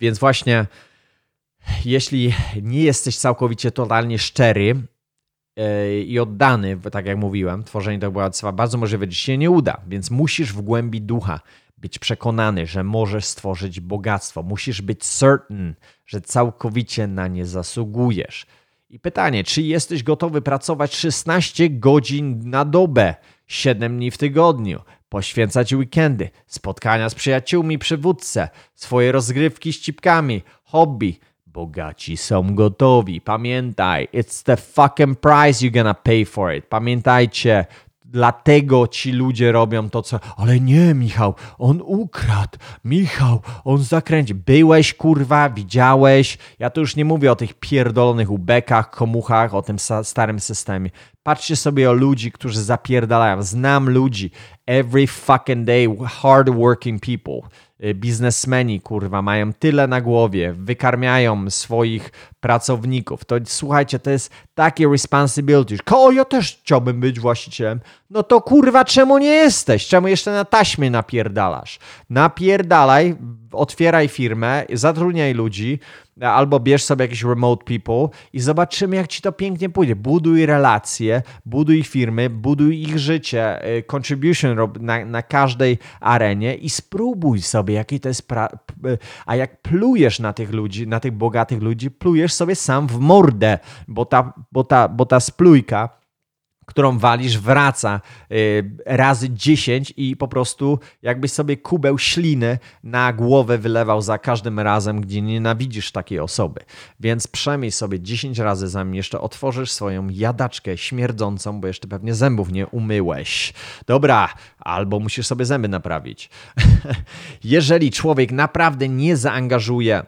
Więc właśnie, jeśli nie jesteś całkowicie totalnie szczery, i oddany, tak jak mówiłem, tworzenie tego bogactwa, bardzo możliwe, że ci się nie uda, więc musisz w głębi ducha być przekonany, że możesz stworzyć bogactwo. Musisz być certain, że całkowicie na nie zasługujesz. I pytanie, czy jesteś gotowy pracować 16 godzin na dobę, 7 dni w tygodniu, poświęcać weekendy, spotkania z przyjaciółmi przy wódce, swoje rozgrywki z cipkami, hobby, Bogaci są gotowi. Pamiętaj, it's the fucking price you're gonna pay for it. Pamiętajcie, dlatego ci ludzie robią to, co. Ale nie, Michał, on ukradł. Michał, on zakręci. Byłeś, kurwa, widziałeś. Ja tu już nie mówię o tych pierdolonych ubekach, komuchach, o tym starym systemie. Patrzcie sobie o ludzi, którzy zapierdalają. Znam ludzi. Every fucking day, hard working people y, biznesmeni, kurwa, mają tyle na głowie, wykarmiają swoich pracowników. To słuchajcie, to jest takie responsibility. O, ja też chciałbym być właścicielem. No to kurwa, czemu nie jesteś? Czemu jeszcze na taśmie napierdalasz? Napierdalaj, otwieraj firmę, zatrudniaj ludzi, albo bierz sobie jakieś remote people i zobaczymy, jak ci to pięknie pójdzie. Buduj relacje, buduj firmy, buduj ich życie, y, contribution rob na, na każdej arenie i spróbuj sobie, jaki to jest. Pra- p- a jak plujesz na tych ludzi, na tych bogatych ludzi, plujesz sobie sam w mordę, bo ta, bo ta, bo ta splójka którą walisz, wraca y, razy 10 i po prostu jakbyś sobie kubeł śliny na głowę wylewał za każdym razem, gdzie nienawidzisz takiej osoby. Więc przemyj sobie 10 razy, zanim jeszcze otworzysz swoją jadaczkę śmierdzącą, bo jeszcze pewnie zębów nie umyłeś. Dobra, albo musisz sobie zęby naprawić. Jeżeli człowiek naprawdę nie zaangażuje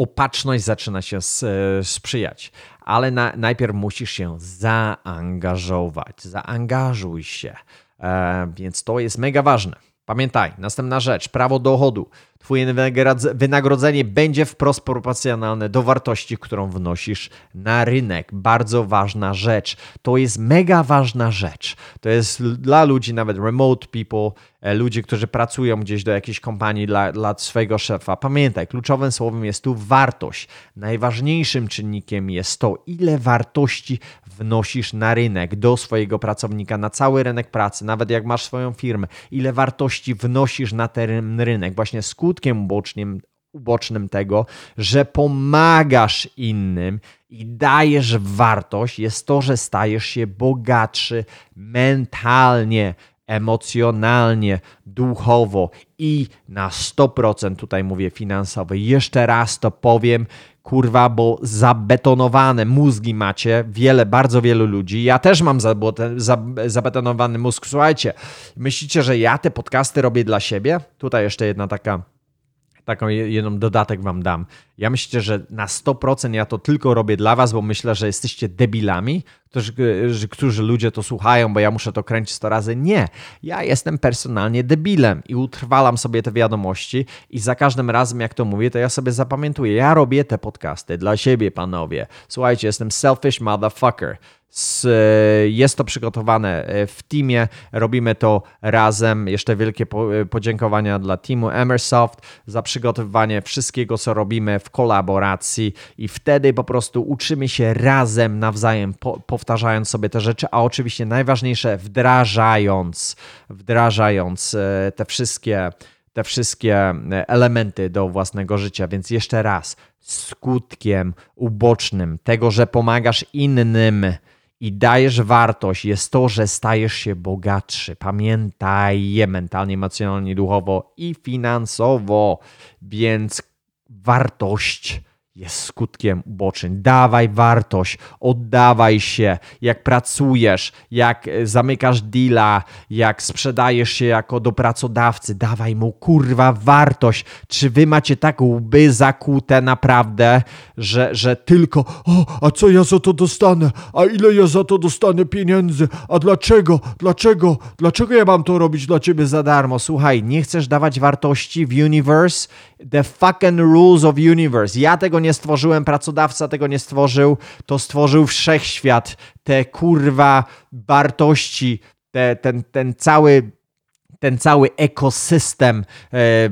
opatrzność zaczyna się e, sprzyjać, ale na, najpierw musisz się zaangażować. Zaangażuj się. E, więc to jest mega ważne. Pamiętaj, następna rzecz, prawo dochodu. Twoje wynagrodze- wynagrodzenie będzie wprost proporcjonalne do wartości, którą wnosisz na rynek. Bardzo ważna rzecz. To jest mega ważna rzecz. To jest dla ludzi, nawet remote people, e, ludzi, którzy pracują gdzieś do jakiejś kompanii dla, dla swojego szefa. Pamiętaj, kluczowym słowem jest tu wartość. Najważniejszym czynnikiem jest to, ile wartości wnosisz na rynek, do swojego pracownika, na cały rynek pracy, nawet jak masz swoją firmę, ile wartości wnosisz na ten rynek. Właśnie skutkiem ubocznym, ubocznym tego, że pomagasz innym i dajesz wartość, jest to, że stajesz się bogatszy mentalnie, emocjonalnie, duchowo i na 100% tutaj mówię finansowo. Jeszcze raz to powiem, kurwa, bo zabetonowane mózgi macie, wiele, bardzo wielu ludzi. Ja też mam zabetonowany mózg. Słuchajcie, myślicie, że ja te podcasty robię dla siebie? Tutaj jeszcze jedna taka taką je- jedną dodatek wam dam. Ja myślę, że na 100% ja to tylko robię dla was, bo myślę, że jesteście debilami, którzy, którzy ludzie to słuchają, bo ja muszę to kręcić 100 razy. Nie. Ja jestem personalnie debilem i utrwalam sobie te wiadomości i za każdym razem, jak to mówię, to ja sobie zapamiętuję. Ja robię te podcasty dla siebie, panowie. Słuchajcie, jestem selfish motherfucker. S- Jest to przygotowane e, w teamie, robimy to razem. Jeszcze wielkie e, podziękowania dla teamu Emersoft za przygotowywanie wszystkiego, co robimy w kolaboracji i wtedy po prostu uczymy się razem, nawzajem, po, powtarzając sobie te rzeczy, a oczywiście najważniejsze, wdrażając, wdrażając e, te wszystkie te wszystkie e, elementy do własnego życia. Więc jeszcze raz, skutkiem ubocznym tego, że pomagasz innym i dajesz wartość, jest to, że stajesz się bogatszy. Pamiętaj, mentalnie, emocjonalnie, duchowo i finansowo. Więc wartość jest skutkiem ubocznym. Dawaj wartość, oddawaj się, jak pracujesz, jak e, zamykasz deala, jak sprzedajesz się jako do pracodawcy, dawaj mu kurwa wartość. Czy wy macie tak łby zakute naprawdę, że, że tylko o, a co ja za to dostanę? A ile ja za to dostanę pieniędzy? A dlaczego? Dlaczego? Dlaczego ja mam to robić dla ciebie za darmo? Słuchaj, nie chcesz dawać wartości w universe? The fucking rules of universe. Ja tego nie stworzyłem, pracodawca tego nie stworzył, to stworzył wszechświat. Te kurwa wartości, te, ten, ten cały ten cały ekosystem, e,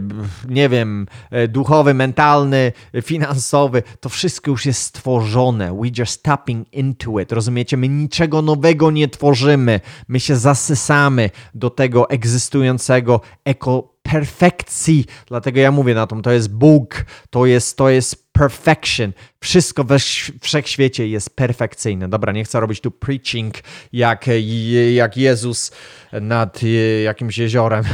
nie wiem, e, duchowy, mentalny, finansowy, to wszystko już jest stworzone. We just tapping into it. Rozumiecie? My niczego nowego nie tworzymy. My się zasysamy do tego egzystującego eko perfekcji. Dlatego ja mówię na to, to jest Bóg, to jest, to jest perfection. Wszystko we wszechświecie jest perfekcyjne. Dobra, nie chcę robić tu preaching jak, jak Jezus nad jakimś jeziorem,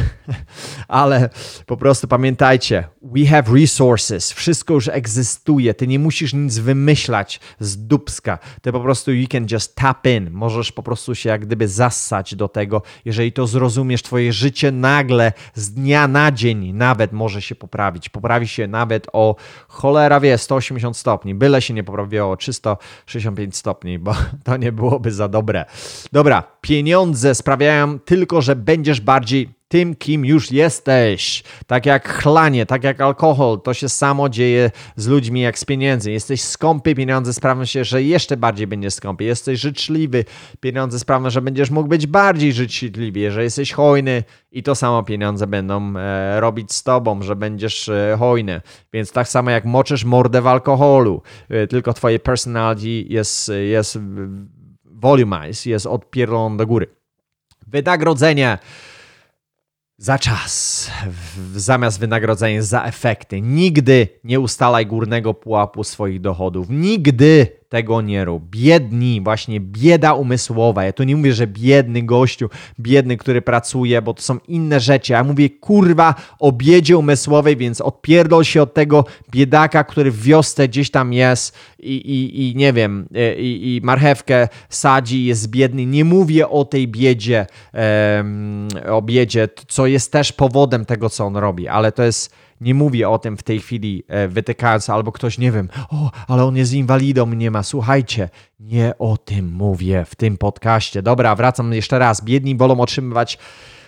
ale po prostu pamiętajcie, we have resources, wszystko już egzystuje, ty nie musisz nic wymyślać z dubska, ty po prostu you can just tap in, możesz po prostu się jak gdyby zassać do tego, jeżeli to zrozumiesz, twoje życie nagle z dnia na dzień nawet może się poprawić, poprawi się nawet o cholera wie, 180 stopni, byle się nie poprawiło o 365 stopni, bo to nie byłoby za dobre. Dobra, pieniądze sprawiają tylko, że będziesz bardziej tym, kim już jesteś. Tak jak chlanie, tak jak alkohol, to się samo dzieje z ludźmi jak z pieniędzy. Jesteś skąpy, pieniądze sprawią się, że jeszcze bardziej będziesz skąpy. Jesteś życzliwy, pieniądze sprawią, że będziesz mógł być bardziej życzliwy. Jeżeli jesteś hojny i to samo pieniądze będą e, robić z tobą, że będziesz e, hojny. Więc tak samo jak moczysz mordę w alkoholu, e, tylko twoje personality jest, jest volumized, jest odpierdolone do góry. Wynagrodzenie za czas, zamiast wynagrodzenia za efekty. Nigdy nie ustalaj górnego pułapu swoich dochodów. Nigdy tego nie rób. Biedni, właśnie bieda umysłowa. Ja tu nie mówię, że biedny gościu, biedny, który pracuje, bo to są inne rzeczy. Ja mówię, kurwa, o biedzie umysłowej, więc odpierdol się od tego biedaka, który w wiosce gdzieś tam jest i, i, i nie wiem, i, i marchewkę sadzi, jest biedny. Nie mówię o tej biedzie, um, o biedzie, co jest też powodem tego, co on robi, ale to jest nie mówię o tym w tej chwili e, wytykając, albo ktoś, nie wiem, o, ale on jest inwalidą, nie ma. Słuchajcie, nie o tym mówię w tym podcaście. Dobra, wracam jeszcze raz. Biedni wolą otrzymywać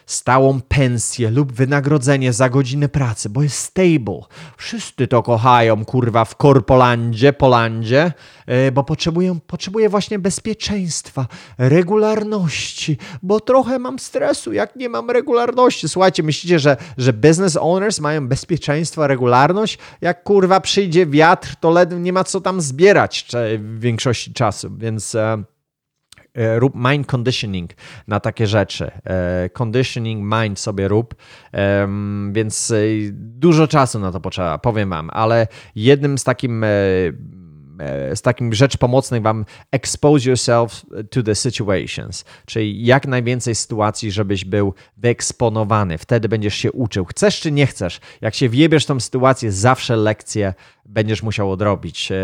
stałą pensję lub wynagrodzenie za godziny pracy, bo jest stable. Wszyscy to kochają, kurwa, w Korpolandzie, Polandzie, e, bo potrzebują, potrzebuję właśnie bezpieczeństwa, regularności, bo trochę mam stresu, jak nie mam regularności. Słuchajcie, myślicie, że, że business owners mają bezpieczeństwo, regularność? Jak kurwa przyjdzie wiatr, to nie ma co tam zbierać w większości czasu, więc... E, rób mind conditioning na takie rzeczy. E, conditioning mind sobie rób, więc e, dużo czasu na to potrzeba, powiem wam, ale jednym z takim z takim rzecz pomocnych wam expose yourself to the situations, czyli jak najwięcej sytuacji, żebyś był wyeksponowany. Wtedy będziesz się uczył. Chcesz czy nie chcesz, jak się wjebiesz tą sytuację, zawsze lekcje będziesz musiał odrobić. E,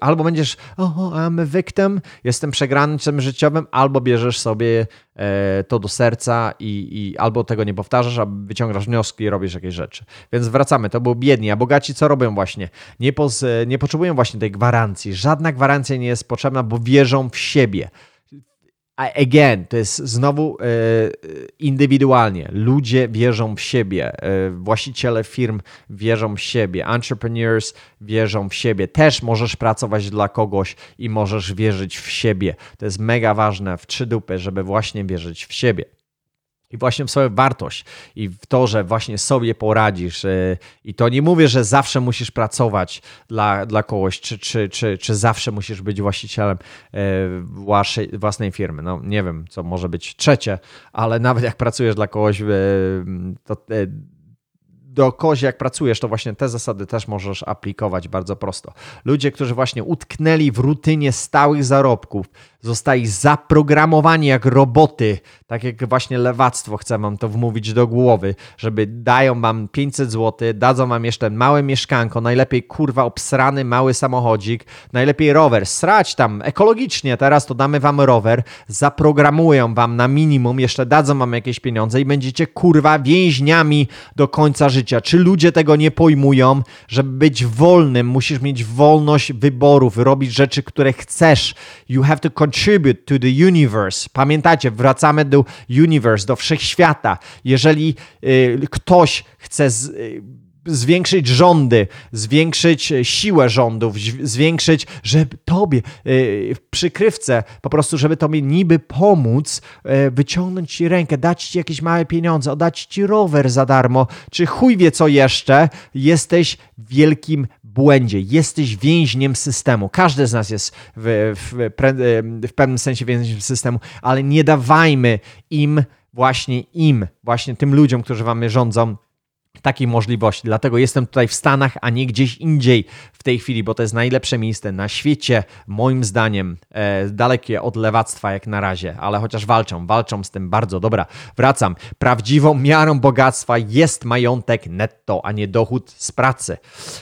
albo będziesz, oh, I'm a victim, jestem przegrańcem życiowym, albo bierzesz sobie e, to do serca i, i albo tego nie powtarzasz, a wyciągasz wnioski i robisz jakieś rzeczy. Więc wracamy, to było biedni, a bogaci co robią właśnie? Nie, poz, nie potrzebują właśnie tej gwarancji. Żadna gwarancja nie jest potrzebna, bo wierzą w siebie again, to jest znowu e, indywidualnie. Ludzie wierzą w siebie, e, właściciele firm wierzą w siebie, entrepreneurs wierzą w siebie. Też możesz pracować dla kogoś i możesz wierzyć w siebie. To jest mega ważne w trzy dupy, żeby właśnie wierzyć w siebie i właśnie w swoją wartość i w to, że właśnie sobie poradzisz. Y, I to nie mówię, że zawsze musisz pracować dla, dla kogoś, czy, czy, czy, czy zawsze musisz być właścicielem y, własnej firmy. No nie wiem, co może być trzecie, ale nawet jak pracujesz dla kogoś, y, to do kogoś jak pracujesz, to właśnie te zasady też możesz aplikować bardzo prosto. Ludzie, którzy właśnie utknęli w rutynie stałych zarobków, zostali zaprogramowani jak roboty, tak jak właśnie lewactwo chce wam to wmówić do głowy, żeby dają wam 500 zł, dadzą wam jeszcze małe mieszkanko, najlepiej kurwa obsrany mały samochodzik, najlepiej rower, srać tam ekologicznie, teraz to damy wam rower, zaprogramują wam na minimum, jeszcze dadzą wam jakieś pieniądze i będziecie kurwa więźniami do końca życia. Czy ludzie tego nie pojmują? Żeby być wolnym, musisz mieć wolność wyborów, robić rzeczy, które chcesz. You have to contribute to the universe. Pamiętacie, wracamy do universe, do wszechświata. Jeżeli y, ktoś chce z, y, zwiększyć rządy, zwiększyć e, siłę rządów, zwi- zwiększyć, żeby tobie y, w przykrywce, po prostu, żeby tobie niby pomóc, y, wyciągnąć ci rękę, dać ci jakieś małe pieniądze, oddać ci rower za darmo, czy chuj wie co jeszcze, jesteś wielkim błędzie. Jesteś więźniem systemu. Każdy z nas jest w, w, w pewnym sensie więźniem systemu, ale nie dawajmy im, właśnie im, właśnie tym ludziom, którzy wamy rządzą, takiej możliwości. Dlatego jestem tutaj w Stanach, a nie gdzieś indziej w tej chwili, bo to jest najlepsze miejsce na świecie, moim zdaniem, e, dalekie od lewactwa jak na razie, ale chociaż walczą, walczą z tym bardzo. Dobra, wracam. Prawdziwą miarą bogactwa jest majątek netto, a nie dochód z pracy.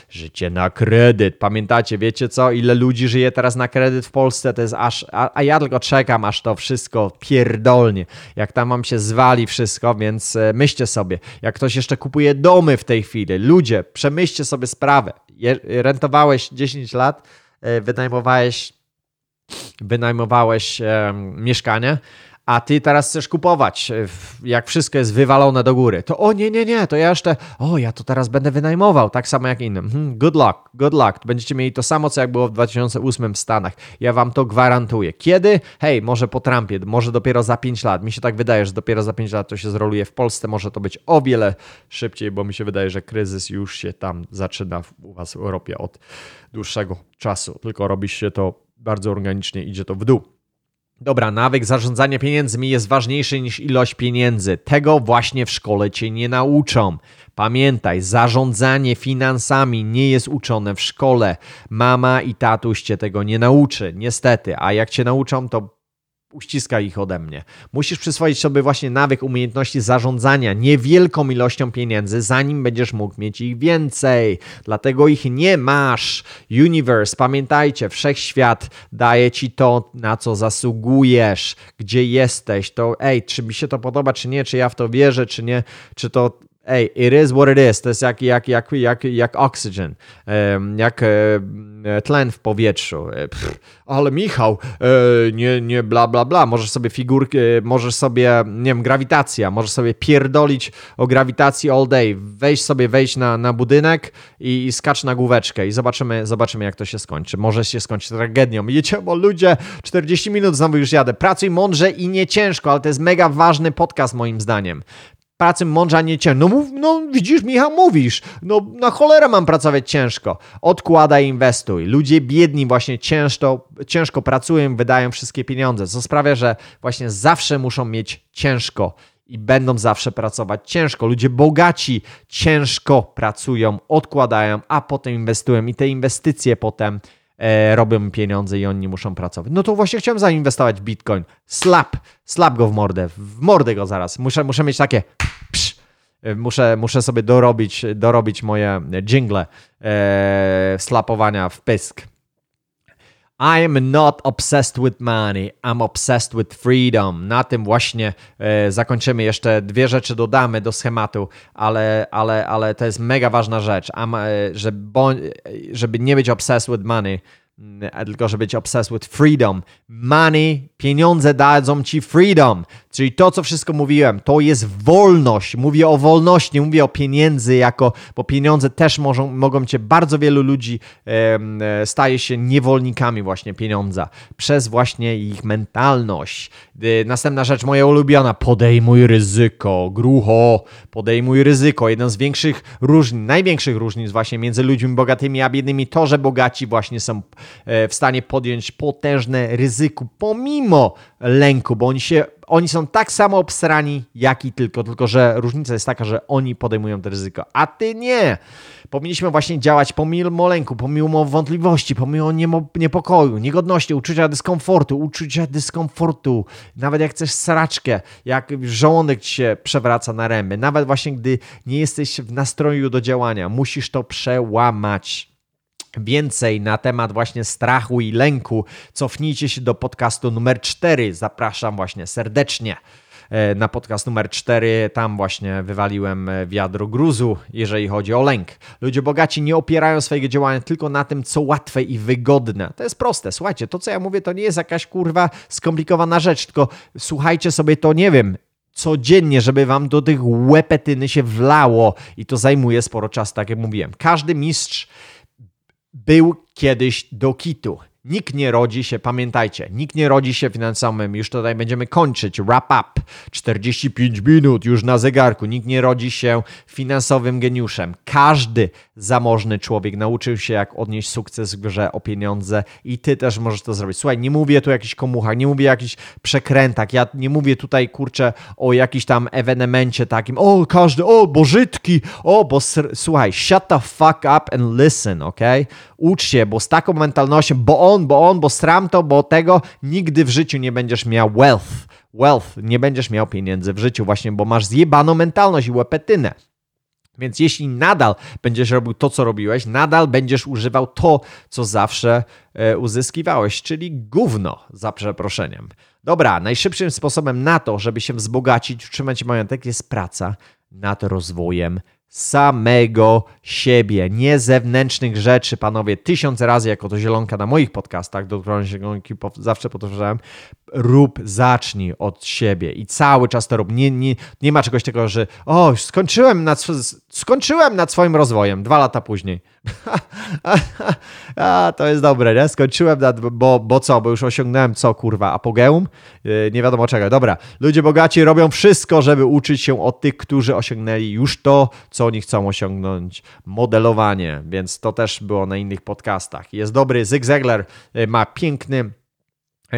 Życie na kredyt. Pamiętacie, wiecie co? Ile ludzi żyje teraz na kredyt w Polsce? To jest aż, a, a ja tylko czekam, aż to wszystko pierdolnie. Jak tam wam się zwali wszystko, więc e, myślcie sobie, jak ktoś jeszcze kupuje domy w tej chwili, ludzie, przemyślcie sobie sprawę. Rentowałeś 10 lat, e, wynajmowałeś, wynajmowałeś mieszkanie, a ty teraz chcesz kupować, e, jak wszystko jest wywalone do góry, to o nie, nie, nie, to ja jeszcze, o ja to teraz będę wynajmował, tak samo jak innym. Hmm, good luck, good luck. Będziecie mieli to samo, co jak było w 2008 w Stanach. Ja wam to gwarantuję. Kiedy? Hej, może po Trumpie, może dopiero za 5 lat. Mi się tak wydaje, że dopiero za 5 lat to się zroluje w Polsce. Może to być o wiele szybciej, bo mi się wydaje, że kryzys już się tam zaczyna u was w Europie od dłuższego czasu. Tylko robi się to bardzo organicznie, idzie to w dół. Dobra, nawyk zarządzania pieniędzmi jest ważniejszy niż ilość pieniędzy. Tego właśnie w szkole cię nie nauczą. Pamiętaj, zarządzanie finansami nie jest uczone w szkole. Mama i tatuś cię tego nie nauczy, niestety. A jak cię nauczą, to uściska ich ode mnie. Musisz przyswoić sobie właśnie nawyk umiejętności zarządzania niewielką ilością pieniędzy, zanim będziesz mógł mieć ich więcej. Dlatego ich nie masz. Universe, pamiętajcie, wszechświat daje ci to, na co zasługujesz, gdzie jesteś. To ej, czy mi się to podoba, czy nie, czy ja w to wierzę, czy nie, czy to Ej, it is what it is. To jest jak, jak, jak, jak, jak oxygen, jak e, tlen w powietrzu. E, pff, ale Michał, e, nie, nie bla, bla, bla. Możesz sobie figurki, możesz sobie, nie wiem, grawitacja, możesz sobie pierdolić o grawitacji all day. Weź sobie, wejść na, na budynek i, i skacz na główeczkę i zobaczymy, zobaczymy, jak to się skończy. Może się skończyć tragedią. Jedziemy, ludzie, 40 minut znowu już jadę. Pracuj mądrze i nie ciężko, ale to jest mega ważny podcast moim zdaniem pracy mądrze, a nie ciężko. No, mów, no widzisz, Michał, mówisz. No na cholerę mam pracować ciężko. Odkładaj, inwestuj. Ludzie biedni właśnie ciężko, ciężko pracują, wydają wszystkie pieniądze, co sprawia, że właśnie zawsze muszą mieć ciężko i będą zawsze pracować ciężko. Ludzie bogaci ciężko pracują, odkładają, a potem inwestują i te inwestycje potem e, robią pieniądze i oni muszą pracować. No to właśnie chciałem zainwestować w Bitcoin. Slap, slap go w mordę, w mordę go zaraz. Muszę, muszę mieć takie psz, e, Muszę, muszę sobie dorobić, dorobić moje jingle e, slapowania w pysk. I am not obsessed with money, I'm obsessed with freedom. Na tym właśnie e, zakończymy. Jeszcze dwie rzeczy dodamy do schematu, ale, ale, ale to jest mega ważna rzecz. Am, e, że bo, żeby nie być obsessed with money, tylko żeby być obsessed with freedom. Money, pieniądze dadzą ci freedom. Czyli to, co wszystko mówiłem, to jest wolność. Mówię o wolności, nie mówię o pieniędzy jako, bo pieniądze też mogą, mogą cię, bardzo wielu ludzi e, staje się niewolnikami właśnie pieniądza przez właśnie ich mentalność. Y, Następna rzecz, moja ulubiona, podejmuj ryzyko, grucho, podejmuj ryzyko. Jeden z większych różnic, największych różnic właśnie między ludźmi bogatymi a biednymi, to, że bogaci właśnie są w stanie podjąć potężne ryzyko pomimo lęku, bo oni się oni są tak samo obsrani, jak i tylko, tylko że różnica jest taka, że oni podejmują to ryzyko, a ty nie. Powinniśmy właśnie działać pomimo lęku, pomimo wątpliwości, pomimo niepokoju, niegodności, uczucia dyskomfortu, uczucia dyskomfortu, nawet jak chcesz sraczkę, jak żołądek ci się przewraca na ręby, nawet właśnie gdy nie jesteś w nastroju do działania, musisz to przełamać. Więcej na temat właśnie strachu i lęku cofnijcie się do podcastu numer 4. Zapraszam właśnie serdecznie e, na podcast numer 4. Tam właśnie wywaliłem e, wiadro gruzu, jeżeli chodzi o lęk. Ludzie bogaci nie opierają swojego działania tylko na tym, co łatwe i wygodne. To jest proste. Słuchajcie, to co ja mówię, to nie jest jakaś kurwa skomplikowana rzecz, tylko słuchajcie sobie to, nie wiem, codziennie, żeby wam do tych łepetyny się wlało i to zajmuje sporo czasu, tak jak mówiłem. Każdy mistrz był kiedyś do kitu. Nikt nie rodzi się, pamiętajcie, nikt nie rodzi się finansowym. Już tutaj będziemy kończyć. Wrap up. 45 minut już na zegarku. Nikt nie rodzi się finansowym geniuszem. Każdy zamożny człowiek nauczył się, jak odnieść sukces w grze o pieniądze i ty też możesz to zrobić. Słuchaj, nie mówię tu o jakichś komuchach, nie mówię o jakichś przekrętach. Ja nie mówię tutaj, kurczę, o jakimś tam ewenemencie takim. O, każdy, o, bożytki, o, bo słuchaj, shut the fuck up and listen, ok? Ucz się, bo z taką mentalnością, bo on, bo on, bo stram to, bo tego, nigdy w życiu nie będziesz miał wealth. Wealth, nie będziesz miał pieniędzy w życiu właśnie, bo masz zjebaną mentalność i łepetynę. Więc jeśli nadal będziesz robił to, co robiłeś, nadal będziesz używał to, co zawsze e, uzyskiwałeś, czyli gówno, za przeproszeniem. Dobra, najszybszym sposobem na to, żeby się wzbogacić, utrzymać majątek, jest praca nad rozwojem samego siebie, nie zewnętrznych rzeczy, panowie. Tysiąc razy, jako to zielonka na moich podcastach, do których zielonki zawsze powtarzałem, rób, zacznij od siebie i cały czas to rób. Nie, nie, nie ma czegoś takiego, że o, skończyłem nad, skończyłem nad swoim rozwojem dwa lata później. A, to jest dobre, nie? Skończyłem nad, bo, bo co, bo już osiągnąłem co, kurwa, apogeum? Yy, nie wiadomo czego. Dobra, ludzie bogaci robią wszystko, żeby uczyć się od tych, którzy osiągnęli już to, co oni chcą osiągnąć. Modelowanie, więc to też było na innych podcastach. Jest dobry, Zig Ziglar y, ma piękny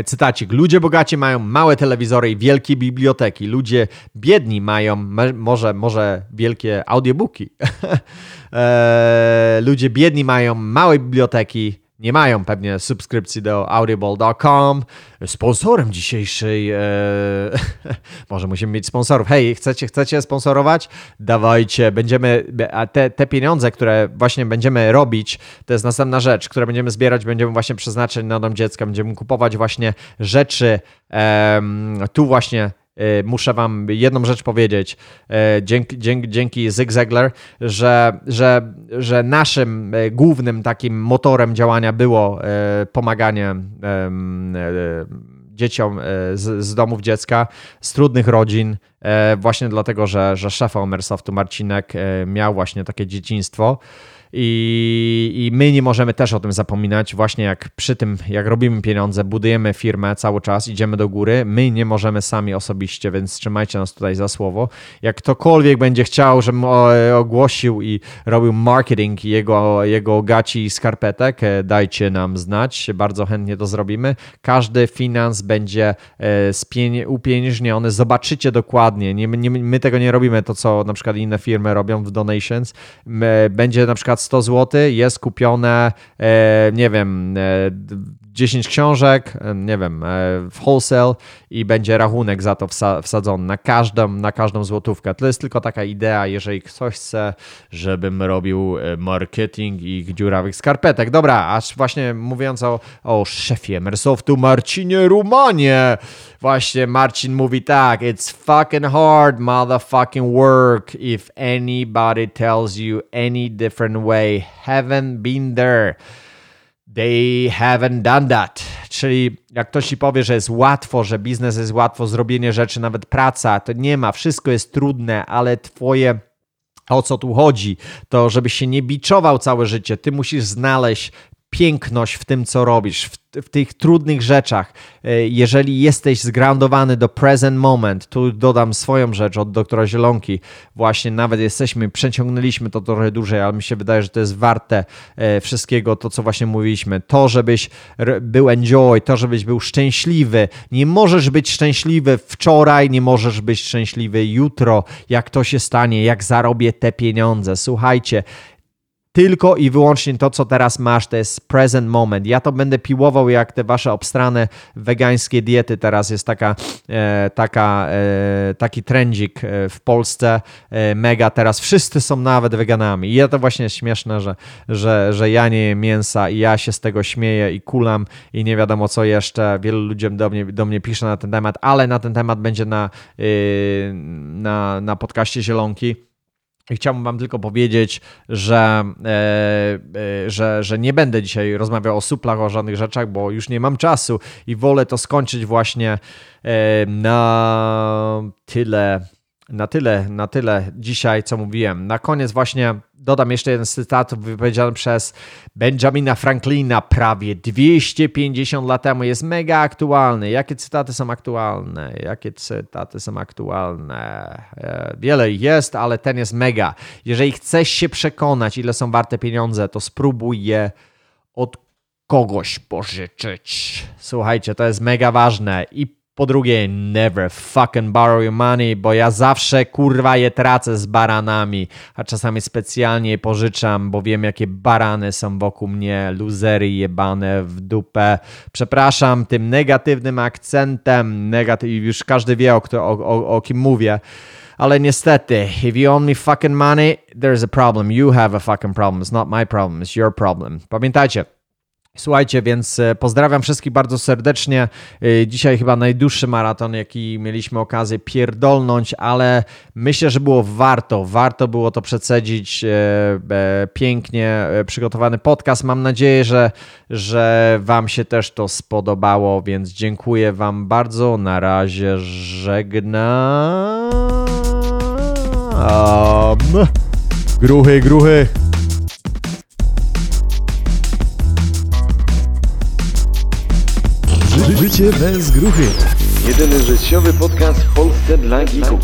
cytacik. Ludzie bogaci mają małe telewizory i wielkie biblioteki. Ludzie biedni mają może, może wielkie audiobooki. e, ludzie biedni mają małe biblioteki nie mają pewnie subskrypcji do audible.com. Sponsorem dzisiejszej, e, może musimy mieć sponsorów. Hej, chcecie, chcecie sponsorować? Dawajcie, będziemy, a te, te pieniądze, które właśnie będziemy robić, to jest następna rzecz, które będziemy zbierać, będziemy właśnie przeznaczać na dom dziecka, będziemy kupować właśnie rzeczy, e, tu właśnie muszę wam jedną rzecz powiedzieć, e, dzięki, dzięki, dzięki Zig Ziglar, że, że, że naszym e, głównym takim motorem działania było pomaganie dzieciom z, z domów dziecka, z trudnych rodzin, właśnie dlatego, że, że szefa Omersoftu Marcinek miał właśnie takie dzieciństwo. I, I my nie możemy też o tym zapominać, właśnie jak przy tym, jak robimy pieniądze, budujemy firmę cały czas, idziemy do góry, my nie możemy sami osobiście, więc trzymajcie nas tutaj za słowo. Jak ktokolwiek będzie chciał, żebym ogłosił i robił marketing jego, jego gaci i skarpetek, e, dajcie nam znać, bardzo chętnie to zrobimy. Każdy finans będzie e, upieniężniony, zobaczycie dokładnie, nie, nie, my tego nie robimy, to co na przykład inne firmy robią w donations, będzie na przykład 100 zł, jest kupione, e, nie wiem, 10 e, książek, e, nie wiem, w wholesale i będzie rachunek za to wsadzony na każdą, na każdą złotówkę. To jest tylko taka idea, jeżeli ktoś chce, żebym robił marketing ich dziurawych skarpetek. Dobra, aż właśnie mówiąc o, o szefie Mersoftu Marcinie Rumanie, właśnie Marcin mówi tak, it's fucking hard motherfucking work if anybody tells you any different way. Haven't been there. They haven't done that. Czyli jak ktoś ci powie, że jest łatwo, że biznes jest łatwo, zrobienie rzeczy, nawet praca, to nie ma. Wszystko jest trudne, ale twoje o co tu chodzi, to żebyś się nie biczował całe życie. Ty musisz znaleźć piękność w tym, co robisz, w, w tych trudnych rzeczach. E, Jeżeli jesteś zgroundowany do present moment, tu dodam swoją rzecz od doktora Zielonki, właśnie nawet jesteśmy, przeciągnęliśmy to trochę dłużej, ale mi się wydaje, że to jest warte e, wszystkiego, to co właśnie mówiliśmy. To, żebyś był enjoy, to, żebyś był szczęśliwy. Nie możesz być szczęśliwy wczoraj, nie możesz być szczęśliwy jutro, jak to się stanie, jak zarobię te pieniądze. Słuchajcie, tylko i wyłącznie to, co teraz masz, to jest present moment. Ja to będę piłował jak te wasze obstrane wegańskie diety. Teraz jest taka, e, taka, e, taki trendzik e, w Polsce, e, mega teraz. Wszyscy są nawet weganami. I ja to właśnie jest śmieszne, że, że, że ja nie jem mięsa i ja się z tego śmieję i kulam i nie wiadomo co jeszcze. Wielu ludziom do mnie, do mnie pisze na ten temat, ale na ten temat będzie na, y, na, na podcaście Zielonki. Chciałbym Wam tylko powiedzieć, że, e, e, że, że nie będę dzisiaj rozmawiał o suplach, o żadnych rzeczach, bo już nie mam czasu i wolę to skończyć właśnie e, na tyle. Na tyle, na tyle dzisiaj, co mówiłem. Na koniec właśnie dodam jeszcze jeden z cytatów wypowiedziany przez Benjamina Franklina prawie 250 lat temu. Jest mega aktualny. Jakie cytaty są aktualne? Jakie cytaty są aktualne? E, Wiele jest, ale ten jest mega. Jeżeli chcesz się przekonać, ile są warte pieniądze, to spróbuj je od kogoś pożyczyć. Słuchajcie, to jest mega ważne. I po drugie, never fucking borrow your money, bo ja zawsze kurwa je tracę z baranami, a czasami specjalnie pożyczam, bo wiem jakie barany są wokół mnie, luzery jebane w dupę. Przepraszam tym negatywnym akcentem, negatyw, już każdy wie o, kto, o, o, o kim mówię. Ale niestety, if you owe me fucking money, there's a problem. You have a fucking problem. It's not my problem, it's your problem. Pamiętajcie, Słuchajcie, więc e, pozdrawiam wszystkich bardzo serdecznie. E, Dzisiaj chyba najdłuższy maraton, jaki mieliśmy okazję pierdolnąć, ale myślę, że było warto. Warto było to przecedzić. e, Pięknie przygotowany podcast. Mam nadzieję, że, że Wam się też to spodobało, więc dziękuję Wam bardzo. Na razie żegnam. Gruchy, gruchy. Życie bez gruchy. Jedyny życiowy podcast w Polsce dla geeków.